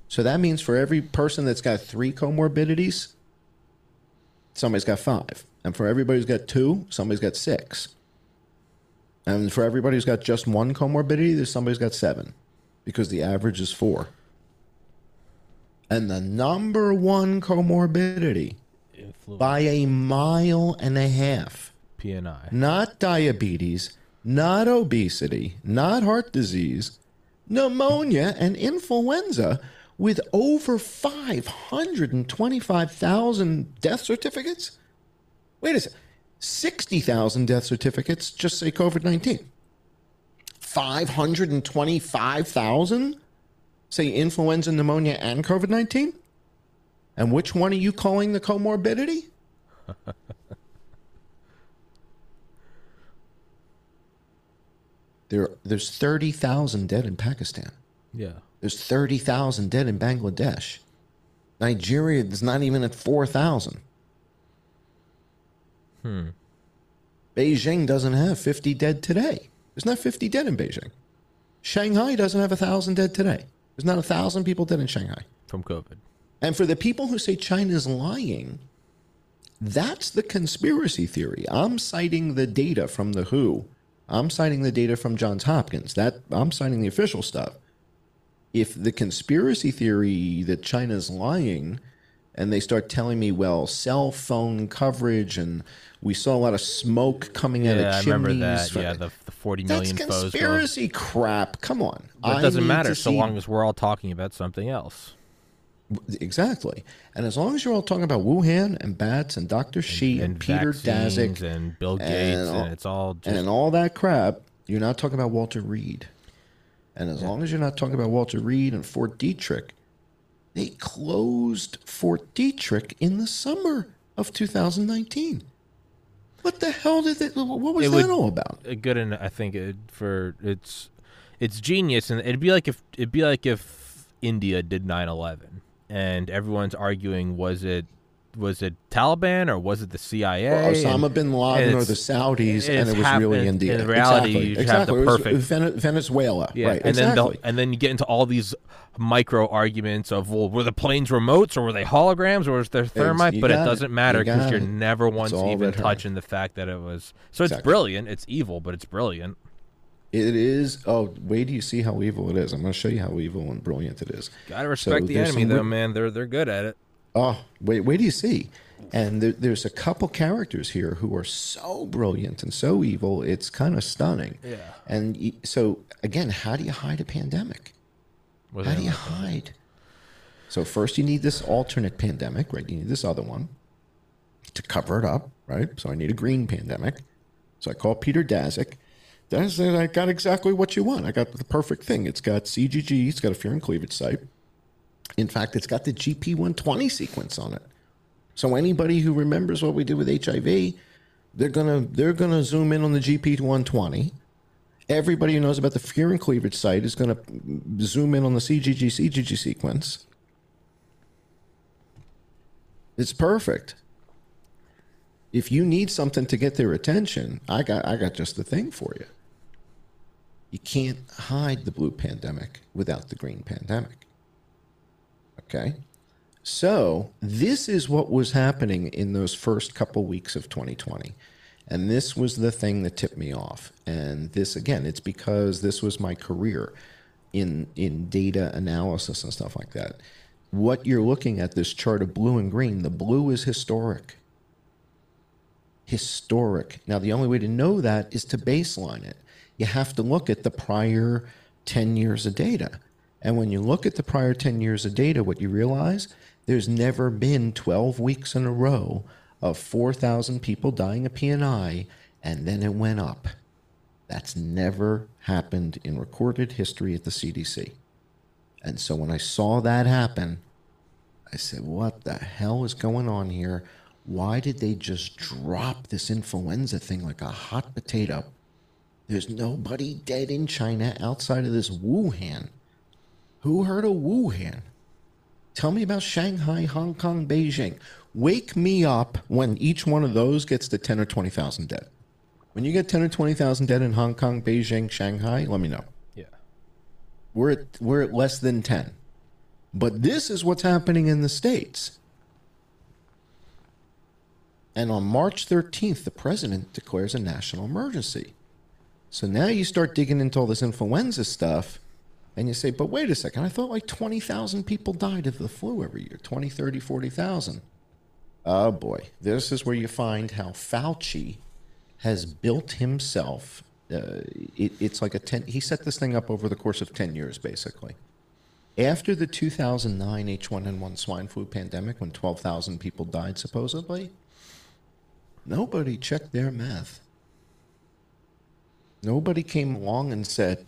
So that means for every person that's got three comorbidities, somebody's got five. And for everybody who's got two, somebody's got six. And for everybody who's got just one comorbidity, there's somebody's got seven because the average is four. And the number one comorbidity Influence. by a mile and a half PNI. not diabetes, not obesity, not heart disease, pneumonia, and influenza, with over 525,000 death certificates? Wait a second. 60,000 death certificates just say COVID 19. 525,000 say influenza, pneumonia, and COVID 19? And which one are you calling the comorbidity? There, there's 30,000 dead in Pakistan. Yeah. There's 30,000 dead in Bangladesh. Nigeria is not even at 4,000. Hmm. Beijing doesn't have 50 dead today. There's not 50 dead in Beijing. Shanghai doesn't have 1,000 dead today. There's not 1,000 people dead in Shanghai. From COVID. And for the people who say China's lying, that's the conspiracy theory. I'm citing the data from the WHO. I'm citing the data from Johns Hopkins. That I'm citing the official stuff. If the conspiracy theory that China's lying and they start telling me, well, cell phone coverage and we saw a lot of smoke coming out Yeah, I of remember chimneys. that. from- Yeah, the, the 40 that's million foes. conspiracy crap. Come on. But it doesn't matter so see- long as we're all talking about something else. Exactly. And as long as you're all talking about Wuhan and bats and Dr. Shi and, Peter vaccines Daszak and Bill Gates, and and, all- it's all just and all that crap, you're not talking about Walter Reed. And as long as you're not talking about Walter Reed and Fort Detrick, they closed Fort Detrick in the summer of 2019. What the hell did they, what was It that would- all about? good and I think it, for it's it's genius and it'd be like if it'd be like if India did 9/11 and everyone's arguing was it was it Taliban or was it the CIA? Or Osama And- bin Laden or the Saudis, and it was hap- really in- India. in reality, exactly. you have the perfect- Vene- Venezuela. Yeah, right. and exactly. then and then you get into all these micro arguments of well, were the planes remotes or were they holograms or was there thermite? But it doesn't matter because got you're never once even touching the fact that it was. So it's Exactly. brilliant. It's evil, but it's brilliant. It is. Oh, wait! Do you see how evil it is? I'm going to show you how evil and brilliant it is. Gotta respect the enemy, some though, man. They're they're good at it. Oh, wait! Wait! Do you see? And there, there's a couple characters here who are so brilliant and so evil. It's kind of stunning. Yeah. And so again, how do you hide a pandemic? With How do you hide? So first, you need this alternate pandemic, right? You need this other one to cover it up, right? So I need a green pandemic. So I call Peter Daszak. Daszak said, I got exactly what you want. I got the perfect thing. It's got CGG. It's got a and cleavage site. In fact, it's got the GP120 sequence on it. So anybody who remembers what we did with HIV, they're gonna they're gonna zoom in on the GP120, Everybody who knows about the furin cleavage site is to zoom in on the CGG CGG sequence. It's perfect. If you need something to get their attention, I got I got just the thing for you. You can't hide the blue pandemic without the green pandemic. Okay? So, this is what was happening in those first couple weeks of 2020. And this was the thing that tipped me off. And this again, it's because this was my career in in data analysis and stuff like that. What you're looking at this chart of blue and green, the blue is historic. Historic. Now the only way to know that is to baseline it. You have to look at the prior 10 years of data. And when you look at the prior 10 years of data, what you realize, there's never been 12 weeks in a row of 4,000 people dying of PNI, and then it went up. That's never happened in recorded history at the CDC. And so when I saw that happen, I said, What the hell is going on here? Why did they just drop this influenza thing like a hot potato? There's nobody dead in China outside of this Wuhan. Who heard of Wuhan? Tell me about Shanghai, Hong Kong, Beijing. Wake me up when each one of those gets to 10 or 20,000 dead. When you get 10 or 20,000 dead in Hong Kong, Beijing, Shanghai, let me know. Yeah. We're at, we're at less than 10. But this is what's happening in the States. And on March 13th, the president declares a national emergency. So now you start digging into all this influenza stuff and you say, but wait a second, I thought like 20,000 people died of the flu every year 20, 30, 40,000. Oh boy, this is where you find how Fauci has built himself. Uh, it, it's like a 10, he set this thing up over the course of 10 years, basically. After the 2009 H1N1 swine flu pandemic, when 12,000 people died supposedly, nobody checked their math. Nobody came along and said,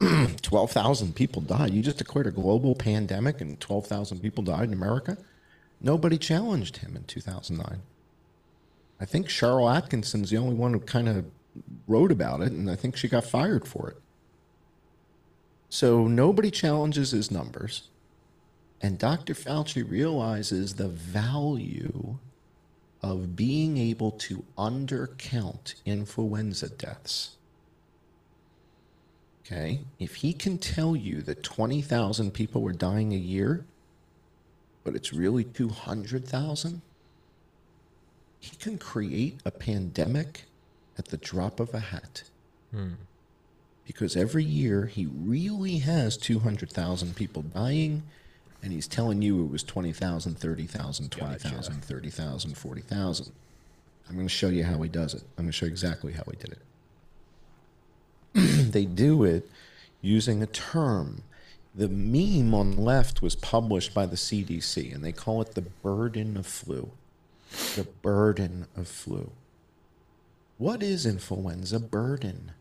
12,000 people died. You just declared a global pandemic and 12,000 people died in America? Nobody challenged him in 2009. I think Sharyl Attkisson's the only one who kind of wrote about it, and I think she got fired for it. So nobody challenges his numbers. And Dr. Fauci realizes the value of being able to undercount influenza deaths. Okay, if he can tell you that 20,000 people were dying a year, but it's really 200,000, he can create a pandemic at the drop of a hat. Hmm. Because every year he really has 200,000 people dying, and he's telling you it was 20,000, 30,000, 20,000, Gotcha. 30,000, 40,000. I'm going to show you how he does it. I'm going to show you exactly how he did it. they do it using a term. The meme on the left was published by the CDC, and they call it the burden of flu. The burden of flu. What is influenza burden?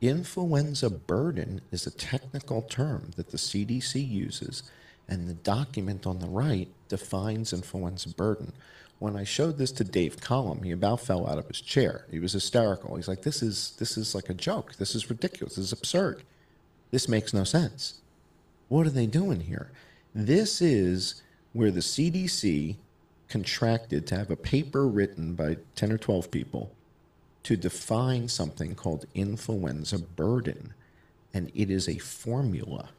Influenza burden is a technical term that the CDC uses, and the document on the right defines influenza burden. When I showed this to Dave Collum, he about fell out of his chair. He was hysterical. He's like, "This is this is like a joke. This is ridiculous. This is absurd. This makes no sense. What are they doing here? This is where the CDC contracted to have a paper written by 10 or 12 people to define something called influenza burden, and it is a formula.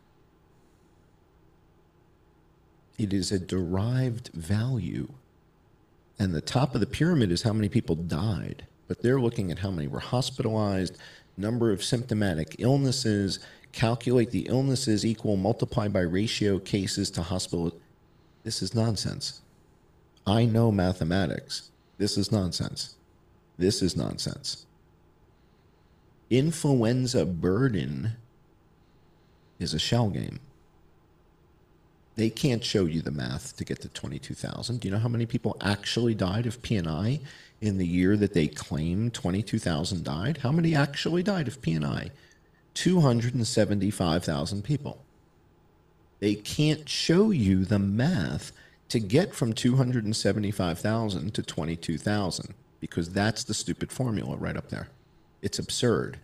It is a derived value. And the top of the pyramid is how many people died, but they're looking at how many were hospitalized, number of symptomatic illnesses, calculate the illnesses equal, multiply by ratio cases to hospital. This is nonsense. I know mathematics. This is nonsense. This is nonsense. Influenza burden is a shell game. They can't show you the math to get to 22,000. Do you know how many people actually died of PNI in the year that they claim 22,000 died? How many actually died of PNI? 275,000 people. They can't show you the math to get from 275,000 to 22,000 because that's the stupid formula right up there. It's absurd.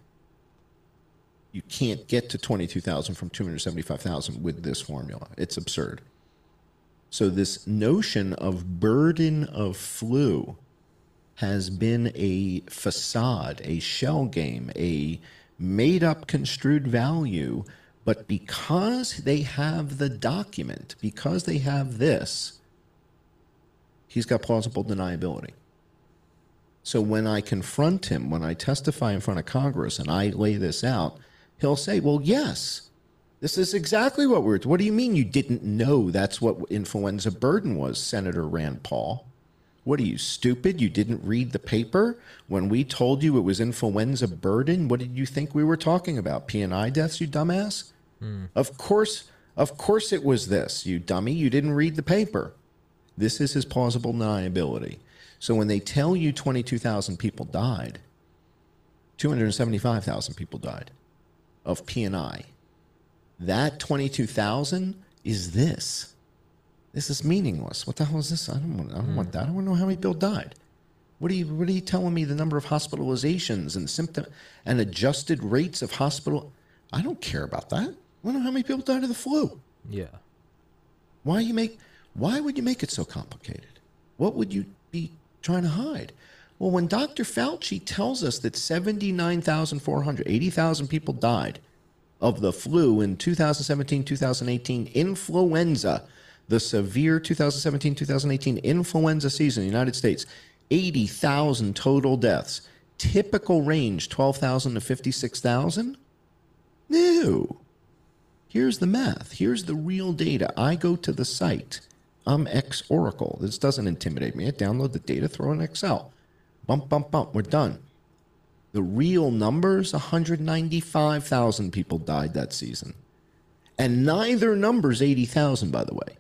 You can't get to 22,000 from 275,000 with this formula. It's absurd. So, this notion of burden of flu has been a facade, a shell game, a made up construed value. But because they have the document, because they have this, he's got plausible deniability. So when I confront him, when I testify in front of Congress and I lay this out, he'll say, Well, yes, this is exactly what we're. What do you mean you didn't know that's what influenza burden was, Senator Rand Paul? What are you, stupid? You didn't read the paper? When we told you it was influenza burden, what did you think we were talking about? P&I deaths, you dumbass? Hmm. Of course, of course it was this, you dummy. You didn't read the paper. This is his plausible deniability. So when they tell you 22,000 people died, 275,000 people died of P&I. That 22,000 is this. This is meaningless. What the hell is this? I don't want, I don't mm. want that. I don't want to know how many people died. What are you what are you telling me the number of hospitalizations and symptom and adjusted rates of hospital? I don't care about that. I want to know how many people died of the flu. Yeah. Why you make why would you make it so complicated? What would you be trying to hide? Well, when Dr. Fauci tells us that 79,400, 80,000 people died of the flu in 2017, 2018, influenza, the severe 2017 2018 influenza season in the United States, 80,000 total deaths. Typical range 12,000 to 56,000? No. Here's the math. Here's the real data. I go to the site. I'm ex Oracle. This doesn't intimidate me. I download the data, throw in Excel. Bump, bump, bump. We're done. The real numbers 195,000 people died that season. And neither number's 80,000, by the way.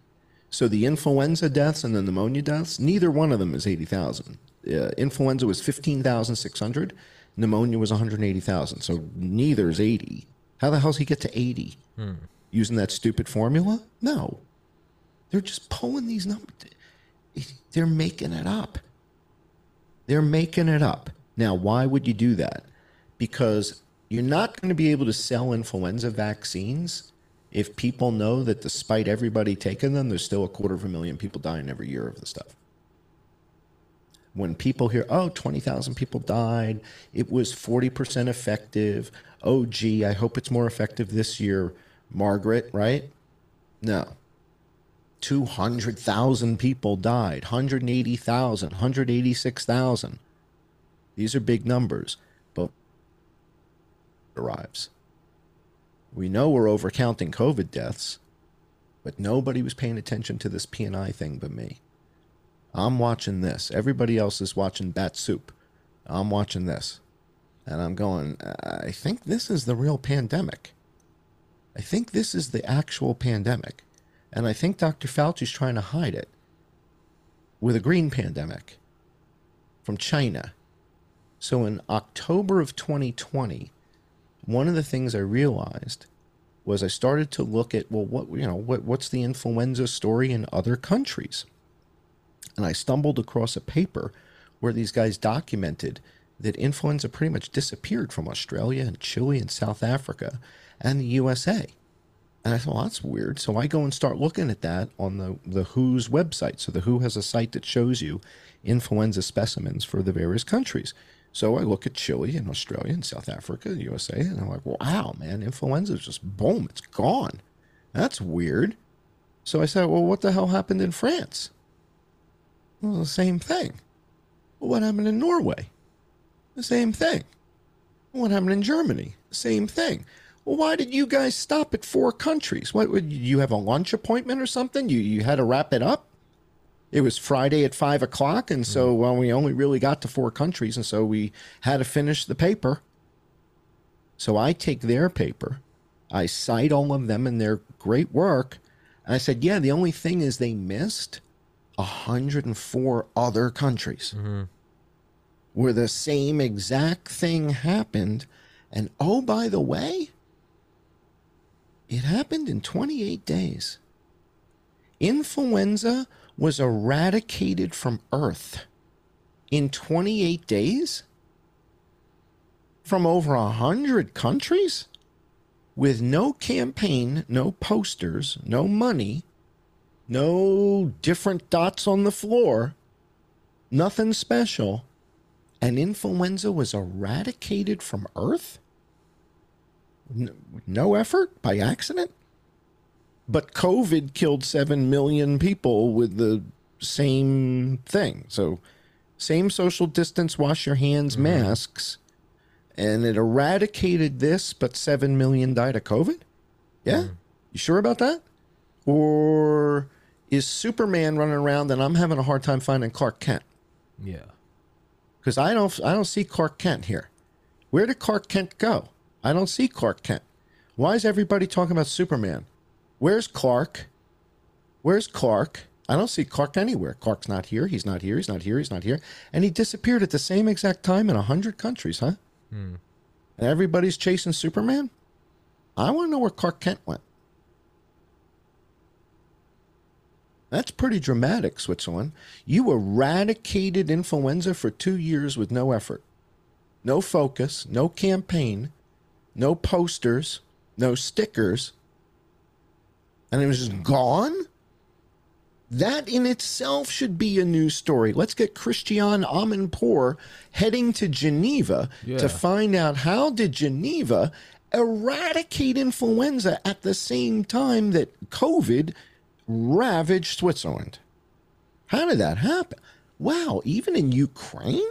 So the influenza deaths and the pneumonia deaths, neither one of them is 80,000. Uh, influenza was 15,600. Pneumonia was 180,000. So neither is 80. How the hell does he get to 80? Hmm. Using that stupid formula? No. They're just pulling these numbers. They're making it up. They're making it up. Now, why would you do that? Because you're not going to be able to sell influenza vaccines if people know that despite everybody taking them, there's still a quarter of a million people dying every year of the stuff. When people hear, oh, 20,000 people died, it was 40% effective. Oh, gee, I hope it's more effective this year, Margaret, right? No. 200,000 people died, 180,000, 186,000. These are big numbers, but arrives. We know we're overcounting COVID deaths, but nobody was paying attention to this P&I thing but me. I'm watching this. Everybody else is watching Bat Soup. I'm watching this. And I'm going, I think this is the real pandemic. I think this is the actual pandemic. And I think Dr. Fauci's trying to hide it with a green pandemic from China. So in October of 2020, one of the things I realized was I started to look at well what you know what what's the influenza story in other countries. And I stumbled across a paper where these guys documented that influenza pretty much disappeared from Australia and Chile and South Africa and the USA. And I thought, well, that's weird. So I go and start looking at that on the, the WHO's website. So the WHO has a site that shows you influenza specimens for the various countries. So I look at Chile and Australia and South Africa, the USA, and I'm like, wow, man, influenza is just boom, it's gone. That's weird. So I said, well, what the hell happened in France? Well, the same thing. Well, what happened in Norway? The same thing. What happened in Germany? Same thing. Well, why did you guys stop at four countries? What would you have a lunch appointment or something? You you had to wrap it up? it was Friday at five o'clock, and so mm. well, we only really got to four countries, and so we had to finish the paper. So I take their paper, I cite all of them in their great work, and I said, yeah, the only thing is they missed 104 other countries mm-hmm. where the same exact thing happened. And oh, by the way, it happened in 28 days. Influenza was eradicated from Earth in 28 days from over 100 countries? with no campaign, no posters, no money, no different dots on the floor, nothing special, and influenza was eradicated from Earth? No effort by accident? But COVID killed 7 million people with the same thing. So, same social distance, wash your hands, mm-hmm. masks, and it eradicated this, but 7 million died of COVID? Yeah? Mm. You sure about that? Or is Superman running around and I'm having a hard time finding Clark Kent? Yeah. Because I don't, I don't see Clark Kent here. Where did Clark Kent go? I don't see Clark Kent. Why is everybody talking about Superman? Where's Clark? Where's Clark? I don't see Clark anywhere. Clark's not here. He's not here. He's not here. He's not here. And he disappeared at the same exact time in a hundred countries, huh? Hmm. And everybody's chasing Superman. I want to know where Clark Kent went. That's pretty dramatic, Switzerland. You eradicated influenza for two years with no effort, no focus, no campaign, no posters, no stickers, and it was just gone? That in itself should be a news story. Let's get Christiane Amanpour heading to Geneva Yeah. to find out how did Geneva eradicate influenza at the same time that COVID ravaged Switzerland. How did that happen? Wow, even in Ukraine?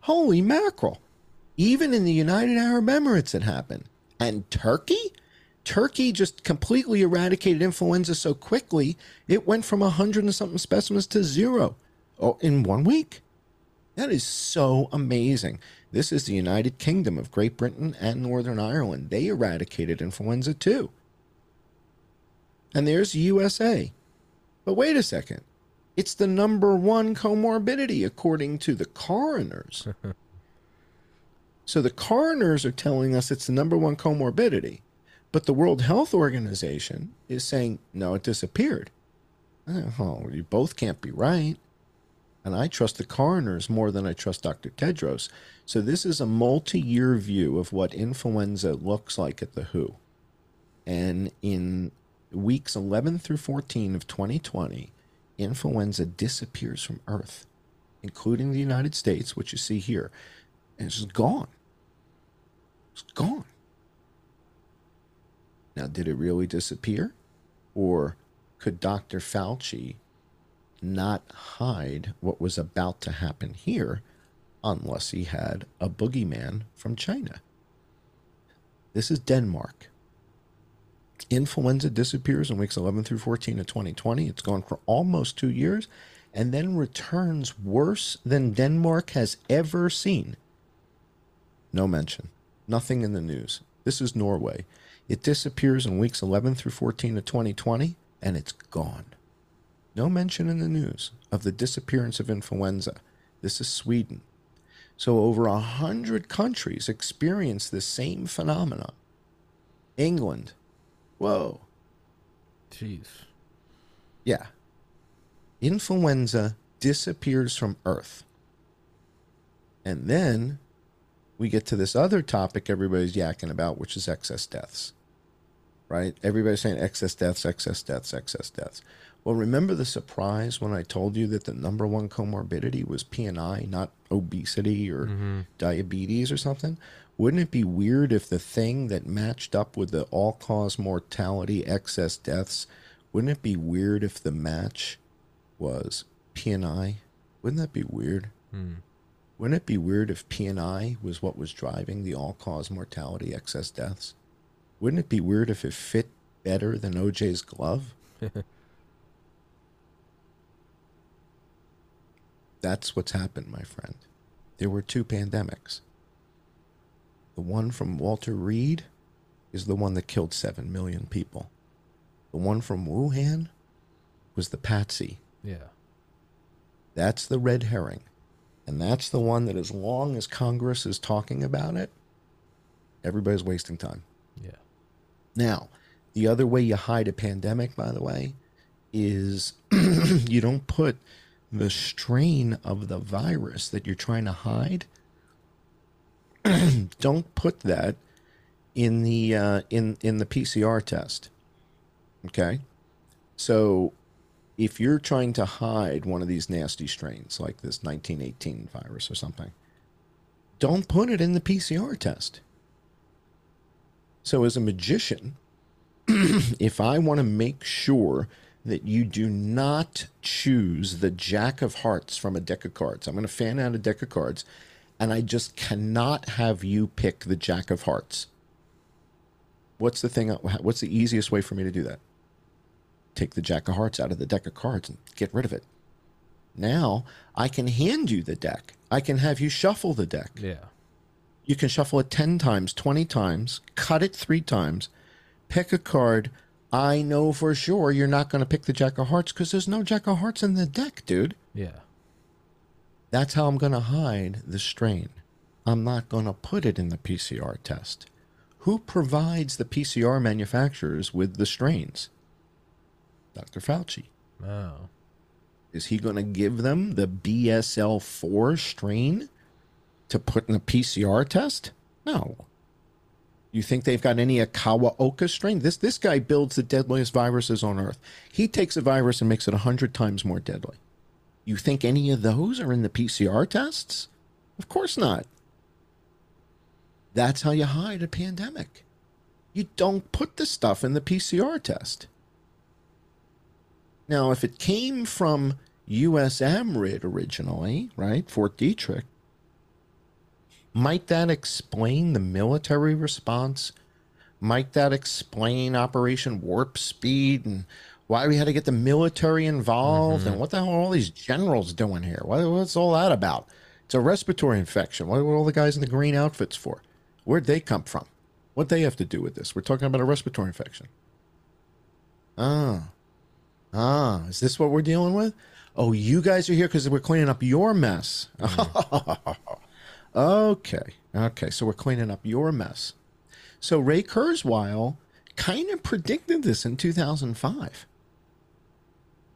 Holy mackerel. Even in the United Arab Emirates it happened. And Turkey? Turkey just completely eradicated influenza so quickly, it went from a hundred and something specimens to zero oh, in one week. That is so amazing. This is the United Kingdom of Great Britain and Northern Ireland. They eradicated influenza too. And there's USA. But wait a second. It's the number one comorbidity according to the coroners. so the coroners are telling us it's the number one comorbidity. But the World Health Organization is saying, no, it disappeared. Oh, you both can't be right. And I trust the coroners more than I trust Dr. Tedros. So this is a multi year view of what influenza looks like at the WHO. And in weeks 11 through 14 of 2020, influenza disappears from Earth, including the United States, which you see here. And it's just gone. It's gone. Now, did it really disappear? Or could Dr. Fauci not hide what was about to happen here unless he had a boogeyman from China? This is Denmark. Influenza disappears in weeks 11 through 14 of 2020. It's gone for almost two years and then returns worse than Denmark has ever seen. No mention. Nothing in the news. This is Norway. It disappears in weeks 11 through 14 of 2020 and it's gone. No mention in the news of the disappearance of influenza. This is Sweden. So over a hundred countries experience the same phenomenon. England. Whoa. Jeez. Yeah. Influenza disappears from Earth. And then we get to this other topic everybody's yakking about, which is excess deaths. Right? Everybody's saying excess deaths, excess deaths, excess deaths. Well, remember the surprise when I told you that the number one comorbidity was PNI, not obesity or mm-hmm. diabetes or something? Wouldn't it be weird if the thing that matched up with the all cause mortality, excess deaths, wouldn't it be weird if the match was PNI? Wouldn't that be weird? Hmm. Wouldn't it be weird if PNI was what was driving the all cause mortality, excess deaths? Wouldn't it be weird if it fit better than OJ's glove? That's what's happened, my friend. There were two pandemics. The one from Walter Reed is the one that killed 7 million people. The one from Wuhan was the patsy. Yeah. That's the red herring. And that's the one that, as long as Congress is talking about it, everybody's wasting time. Yeah. Now, the other way you hide a pandemic, by the way, is you don't put the strain of the virus that you're trying to hide, don't put that in the uh, in in the PCR test. Okay, so if you're trying to hide one of these nasty strains like this 1918 virus or something, don't put it in the PCR test. So as a magician, if I want to make sure that you do not choose the Jack of Hearts from a deck of cards, I'm going to fan out a deck of cards, and I just cannot have you pick the Jack of Hearts. What's the thing? What's the easiest way for me to do that? Take the Jack of Hearts out of the deck of cards and get rid of it. Now I can hand you the deck. I can have you shuffle the deck. Yeah. You can shuffle it 10 times, 20 times, cut it three times, pick a card. I know for sure you're not going to pick the Jack of Hearts because there's no Jack of Hearts in the deck, dude. Yeah. That's how I'm going to hide the strain. I'm not going to put it in the PCR test. Who provides the PCR manufacturers with the strains? Dr. Fauci. Oh. Is he going to give them the BSL 4 strain to put in a PCR test? No. You think they've got any Kawaoka strain? This this guy builds the deadliest viruses on earth. He takes a virus and makes it 100 times more deadly. You think any of those are in the PCR tests? Of course not. That's how you hide a pandemic. You don't put the stuff in the PCR test. Now, if it came from USAMRIID originally, right, Fort Detrick, might that explain the military response? Might that explain Operation Warp Speed and why we had to get the military involved mm-hmm. and what the hell are all these generals doing here? What, what's all that about? It's a respiratory infection. What were all the guys in the green outfits for? Where'd they come from? What they have to do with this? We're talking about a respiratory infection. Ah, Ah, is this what we're dealing with? Oh, you guys are here because we're cleaning up your mess. Mm. okay. Okay. So we're cleaning up your mess. So Ray Kurzweil kind of predicted this in 2005.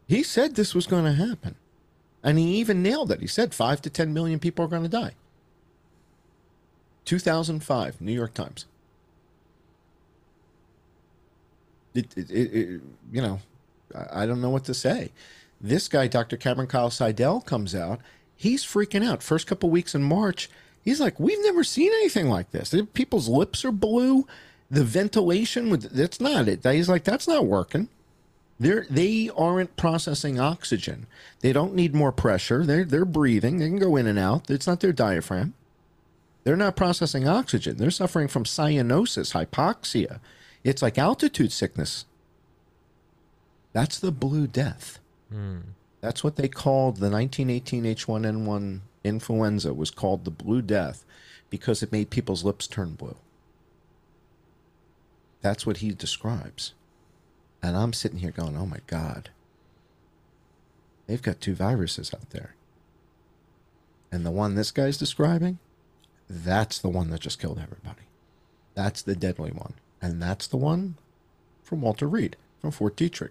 He said this was going to happen. And he even nailed it. He said 5 to 10 million people are going to die. 2005, New York Times. It, it, it, you know, I don't know what to say. This guy, Dr. Cameron Kyle-Sidell, comes out. He's freaking out. First couple weeks in March, he's like, "We've never seen anything like this. People's lips are blue. The ventilation that's not it." He's like, "That's not working." They're they aren't processing oxygen. They don't need more pressure. They're they're breathing. They can go in and out. It's not their diaphragm. They're not processing oxygen. They're suffering from cyanosis, hypoxia. It's like altitude sickness. That's the Blue Death. Mm. That's what they called the 1918 H1N1 influenza was called the Blue Death because it made people's lips turn blue. That's what he describes. And I'm sitting here going, oh my God. They've got two viruses out there. And the one this guy's describing, that's the one that just killed everybody. That's the deadly one. And that's the one from Walter Reed, from Fort Detrick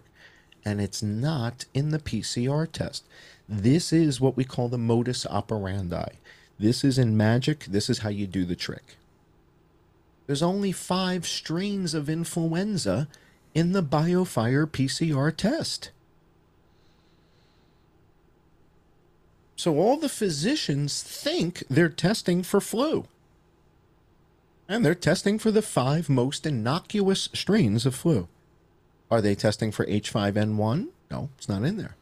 and it's not in the PCR test. This is what we call the modus operandi. This is in magic. This is how you do the trick. There's only five strains of influenza in the BioFire PCR test. So all the physicians think they're testing for flu. And they're testing for the five most innocuous strains of flu. Are they testing for H5N1? No, it's not in there.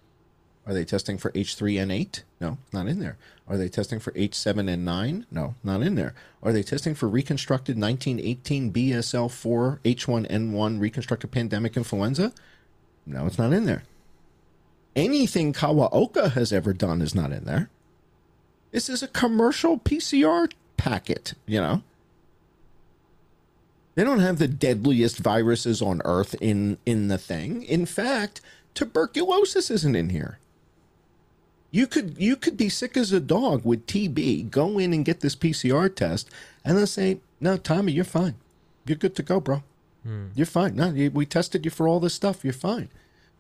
Are they testing for H3N8? No, not in there. Are they testing for H7N9? No, not in there. Are they testing for reconstructed 1918 BSL4 H1N1 reconstructed pandemic influenza? No, it's not in there. Anything Kawaoka has ever done is not in there. This is a commercial PCR packet, you know. They don't have the deadliest viruses on earth in in the thing. In fact, tuberculosis isn't in here. You could you could be sick as a dog with TB, go in and get this PCR test, and they'll say, "No, Tommy, you're fine. You're good to go, bro. Hmm. You're fine. No, we tested you for all this stuff. You're fine."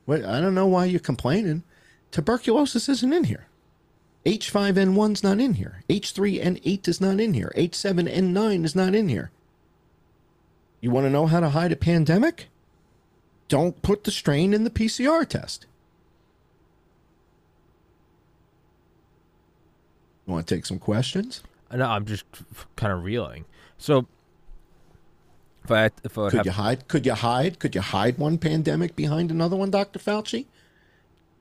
Wait, I don't know why you're complaining. Tuberculosis isn't in here. H5N1's not in here. H3N8 is not in here. H7N9 is not in here. You want to know how to hide a pandemic? Don't put the strain in the PCR test. You want to take some questions? No, I'm just kind of reeling. So, if I if I Could have you hide? Could you hide? Could you hide one pandemic behind another one, Dr. Fauci?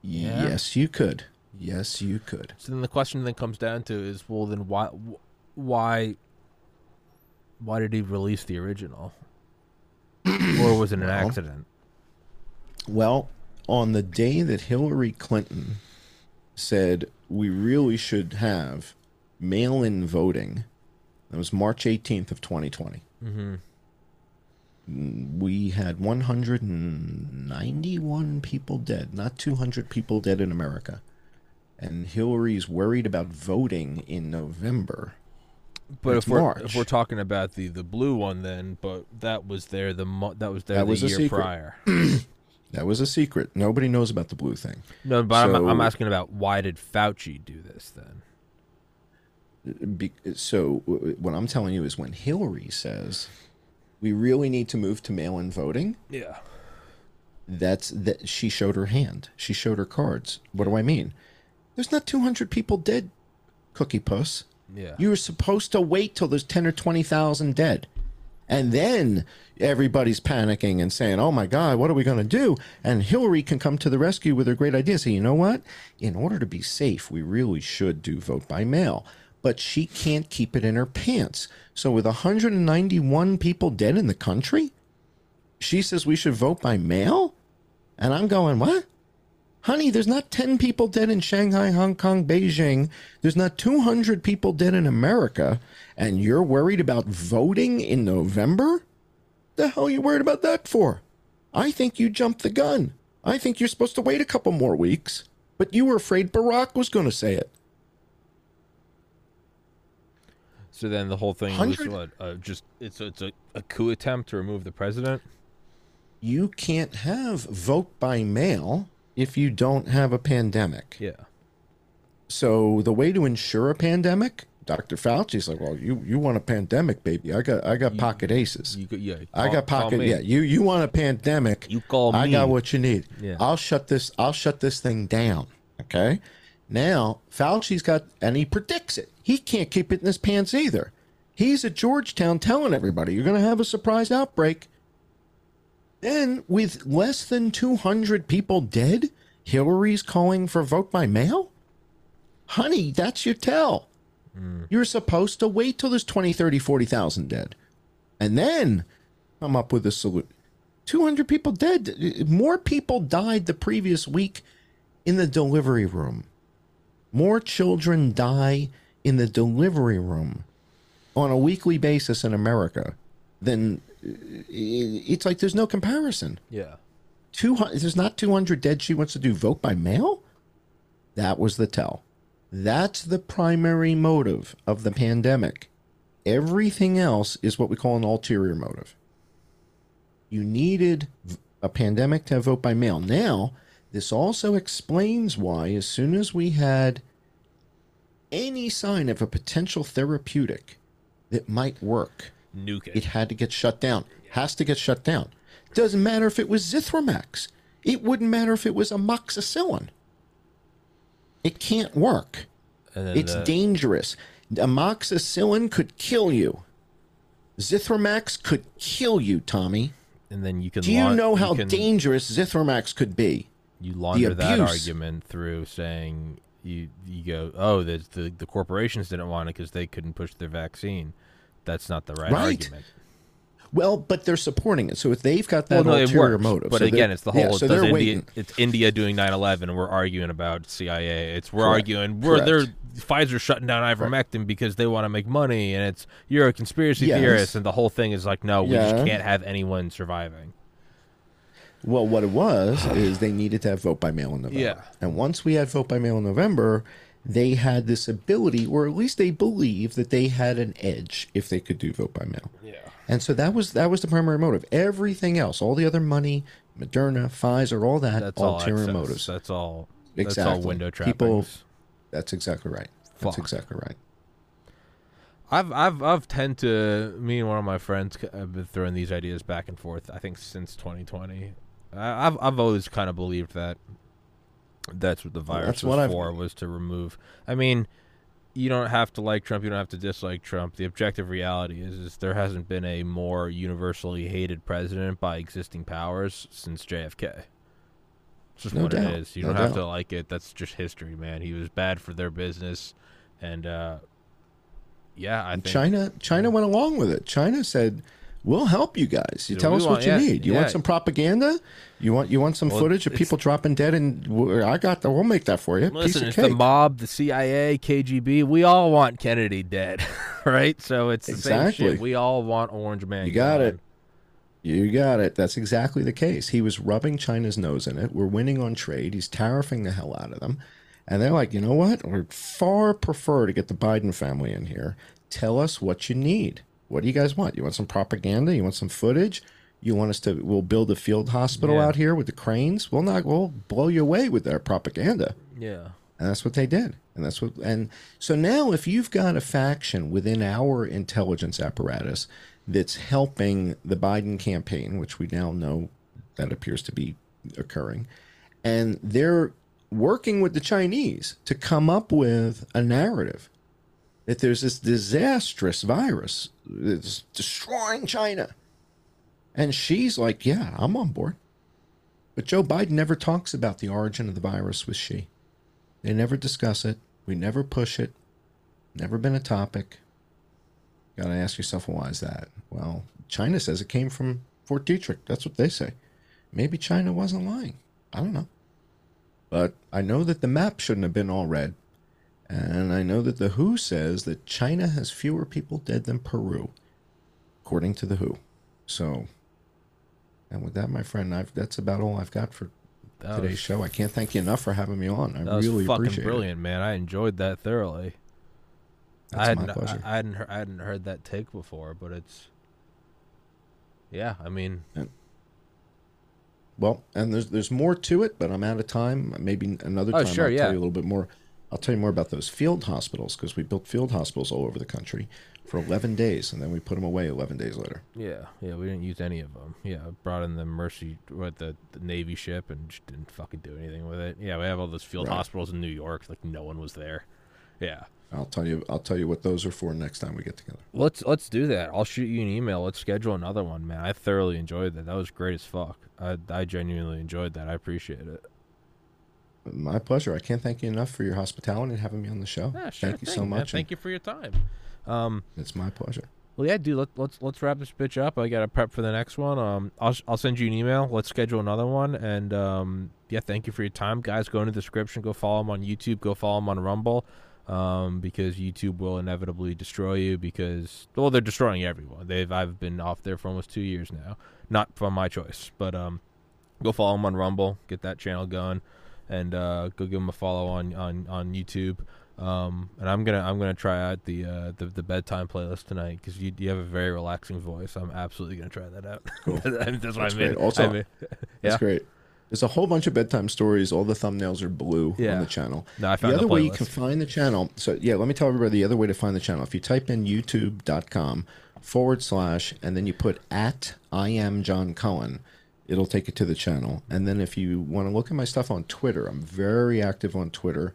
Yeah. Yes, you could. Yes, you could. So then the question then comes down to is well then why why why did he release the original? Or was it an Well- accident? Well, on the day that Hillary Clinton said we really should have mail in voting, that was March 18th of 2020. Mm-hmm. We had 191 people dead, not 200 people dead in America. And Hillary's worried about voting in November. But It's if we're March. if we're talking about the the blue one then, but that was there the mo- that was there That the was a year secret. prior. That was a secret. Nobody knows about the blue thing. No, but I'm, I'm asking about why did Fauci do this then? Be- so what I'm telling you is when Hillary says we really need to move to mail-in voting, Yeah. that's that she showed her hand. She showed her cards. What do I mean? There's not 200 people dead, Cookie Puss. Yeah. You were supposed to wait till there's 10 or 20,000 dead. And then everybody's panicking and saying, oh my God, what are we going to do? And Hillary can come to the rescue with her great idea. Say, you know what? In order to be safe, we really should do vote by mail. But she can't keep it in her pants. So with 191 people dead in the country, she says we should vote by mail? And I'm going, what? Honey, there's not 10 people dead in Shanghai, Hong Kong, Beijing. There's not 200 people dead in America. And you're worried about voting in November? The hell are you worried about that for? I think you jumped the gun. I think you're supposed to wait a couple more weeks. But you were afraid Barack was going to say it. So then the whole thing was Hundred- what? Uh, just it's it's a, a coup attempt to remove the president. You can't have vote by mail if you don't have a pandemic. Yeah. So the way to ensure a pandemic, Dr. Fauci's like, well, you, you want a pandemic, baby. I got I got pocket aces. You yeah. I got pocket. Yeah, you you want a pandemic? You call I got what you need. Yeah. I'll shut this. I'll shut this thing down. Okay. Now Fauci's got, and he predicts it. He can't keep it in his pants either. He's at Georgetown telling everybody you're going to have a surprise outbreak. Then, with less than 200 people dead, Hillary's calling for vote by mail? Honey, that's your tell. Hmm. You're supposed to wait till there's 20, 30, 40,000 dead. And then come up with a solution. 200 people dead. More people died the previous week in the delivery room. More children die in the delivery room on a weekly basis in America than it's like there's no comparison. Yeah. 200 there's not 200 dead she wants to do. Vote by mail? That was the tell. That's the primary motive of the pandemic. Everything else is what we call an ulterior motive. You needed a pandemic to have vote by mail. Now this also explains why as soon as we had any sign of a potential therapeutic that might work Nuke it. it had to get shut down. Has to get shut down. Doesn't matter if it was Zithromax. It wouldn't matter if it was amoxicillin. It can't work. It's the- dangerous. Amoxicillin could kill you. Zithromax could kill you, Tommy. and then you can. Do you laun- know how can, dangerous Zithromax could be? you launder that argument through saying you you go oh the the, the corporations didn't want it because they couldn't push their vaccine. That's not the right, Right. argument. Well, but they're supporting it. So if they've got that well, no, ulterior works. motive, But so again, it's the yeah, whole. so they're India, waiting. It's India doing 9/11, and we're arguing about CIA. It's we're Correct. arguing we're they're Pfizer shutting down ivermectin because they want to make money, and it's you're a conspiracy Yes. theorist, and the whole thing is like no, we Yeah. just can't have anyone surviving. Well, what it was is they needed to have vote by mail in November. Yeah. And once we had vote by mail in November, they had this ability, or at least they believed that they had an edge if they could do vote by mail. Yeah. And so that was that was the primary motive. Everything else, all the other money, Moderna, Pfizer, all that, That's all ulterior motives. That's all. That's all Exactly. window trappings. People- That's exactly right. That's Fuck. exactly right. I've I've I've tend to me and one of my friends have been throwing these ideas back and forth. I think since 2020, I, I've I've always kind of believed that that's what the virus that's was what I've- for was to remove. I mean, you don't have to like Trump. You don't have to dislike Trump. The objective reality is is there hasn't been a more universally hated president by existing powers since JFK. It's just No what doubt. it is. You No don't have to like it. That's just history, man. He was bad for their business, and uh, yeah, I think China China went along with it. China said, "We'll help you guys. You Yeah, tell us want- what you yeah, need. You yeah. want some propaganda? You want you want some Well, footage of people dropping dead? And I got the. We'll make that for you. Piece Listen, cake. the mob, the CIA, KGB. We all want Kennedy dead, right? So it's the same Exactly. shit. We all want Orange Man. You got it. You got it. That's exactly the case. He was rubbing China's nose in it. We're winning on trade. He's tariffing the hell out of them. And they're like, you know what? We'd far prefer to get the Biden family in here. Tell us what you need. What do you guys want? You want some propaganda? You want some footage? You want us to? We'll build a field hospital Yeah. out here with the cranes. We'll not. We'll blow you away with our propaganda. Yeah. And that's what they did. And that's what and so now if you've got a faction within our intelligence apparatus that's helping the Biden campaign, which we now know that appears to be occurring, and they're working with the Chinese to come up with a narrative that there's this disastrous virus that's destroying China. And Xi's like, Yeah, I'm on board. But Joe Biden never talks about the origin of the virus with Xi. They never discuss it. We never push it. Never been a topic. You Got to ask yourself, why is that? Well, China says it came from Fort Detrick. That's what they say. Maybe China wasn't lying. I don't know. But I know that the map shouldn't have been all red. And I know that the WHO says that China has fewer people dead than Peru, according to the WHO. So, and with that, my friend, I've, that's about all I've got for That today's was, show. I can't thank you enough for having me on. I that was really fucking appreciate it. brilliant, man. I enjoyed that thoroughly. That's I hadn't, my pleasure. I, I hadn't, heard, I hadn't heard that take before, but it's, yeah. I mean, Well, and there's there's more to it, but I'm out of time. Maybe another Oh, time sure, I'll yeah. tell you a little bit more. I'll tell you more about those field hospitals because we built field hospitals all over the country for 11 days, and then we put them away 11 days later. yeah, yeah. We didn't use any of them. Yeah, I brought in the Mercy, what the, the Navy ship, and just didn't fucking do anything with it. Yeah, we have all those field Right. hospitals in New York. Like no one was there. Yeah. I'll tell you. I'll tell you what those are for next time we get together. Let's let's do that. I'll shoot you an email. Let's schedule another one, man. I thoroughly enjoyed that. That was great as fuck. I I genuinely enjoyed that. I appreciate it. My pleasure. I can't thank you enough for your hospitality and having me on the show. Yeah, sure thank you thing, so man. much. Thank you for your time. Um, It's my pleasure. well, yeah, dude. Let, let's let's wrap this bitch up. I got to prep for the next one. Um, I'll I'll send you an email. Let's schedule another one. And um, yeah, thank you for your time, guys. Go in the description. Go follow him on YouTube. Go follow him on Rumble. Um, because YouTube will inevitably destroy you because well, they're destroying everyone. They've I've been off there for almost two years now, not from my choice, but um, go follow him on Rumble. Get that channel going, and uh, go give him a follow on on on YouTube. Um, and I'm gonna I'm gonna try out the uh, the, the bedtime playlist tonight because you you have a very relaxing voice. I'm absolutely gonna try that out. Cool. That's what I mean. great. Also- I mean- That's Yeah. great. There's a whole bunch of bedtime stories. All the thumbnails are blue Yeah. on the channel. no, I The other the, way you can find the channel. So yeah, let me tell everybody the other way to find the channel. If you type in youtube.com forward slash and then you put at I am John Cullen, it'll take it to the channel. And then if you want to look at my stuff on Twitter, I'm very active on Twitter.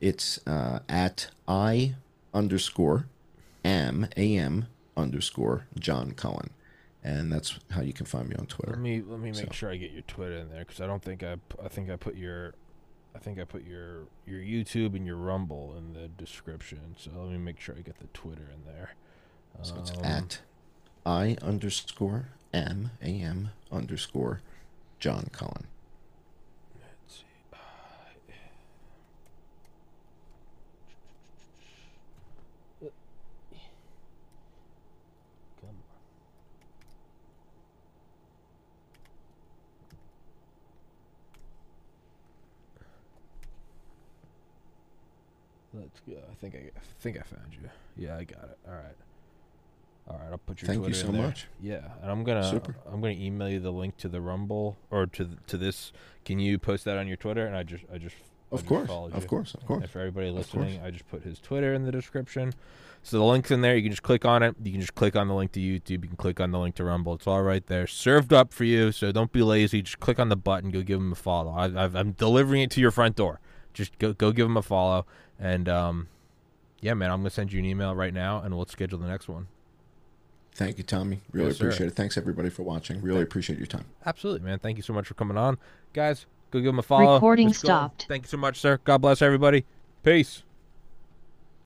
It's uh, at I underscore am am underscore John Cullen. And that's how you can find me on Twitter. Let me let me make So. sure I get your Twitter in there because I don't think I I think I put your I think I put your your YouTube and your Rumble in the description. So let me make sure I get the Twitter in there. So it's Um, at I underscore M A M underscore John Cullen. Let's see. Uh, come on. Let's go. I think I, I think I found you. Yeah, I got it. All right. All right, I'll put your Thank you Twitter so in there. much. Yeah, and I'm gonna Super. I'm gonna email you the link to the Rumble or to to this. Can you post that on your Twitter? And I just I just I Of just course, of course, of course. And for everybody listening, I just put his Twitter in the description. So the link's in there. You can just click on it. You can just click on the link to YouTube. You can click on the link to Rumble. It's all right there, served up for you. So don't be lazy. Just click on the button. Go give him a follow. I, I've, I'm delivering it to your front door. Just go go give him a follow. And um, yeah, man, I'm gonna send you an email right now, and we'll schedule the next one. Thank you, Tommy. Really Yes, sir. appreciate it. Thanks everybody for watching. Really appreciate your time. Absolutely, man. Thank you so much for coming on, guys. Go give him a follow. Recording Let's go. stopped. Thank you so much, sir. God bless everybody. Peace.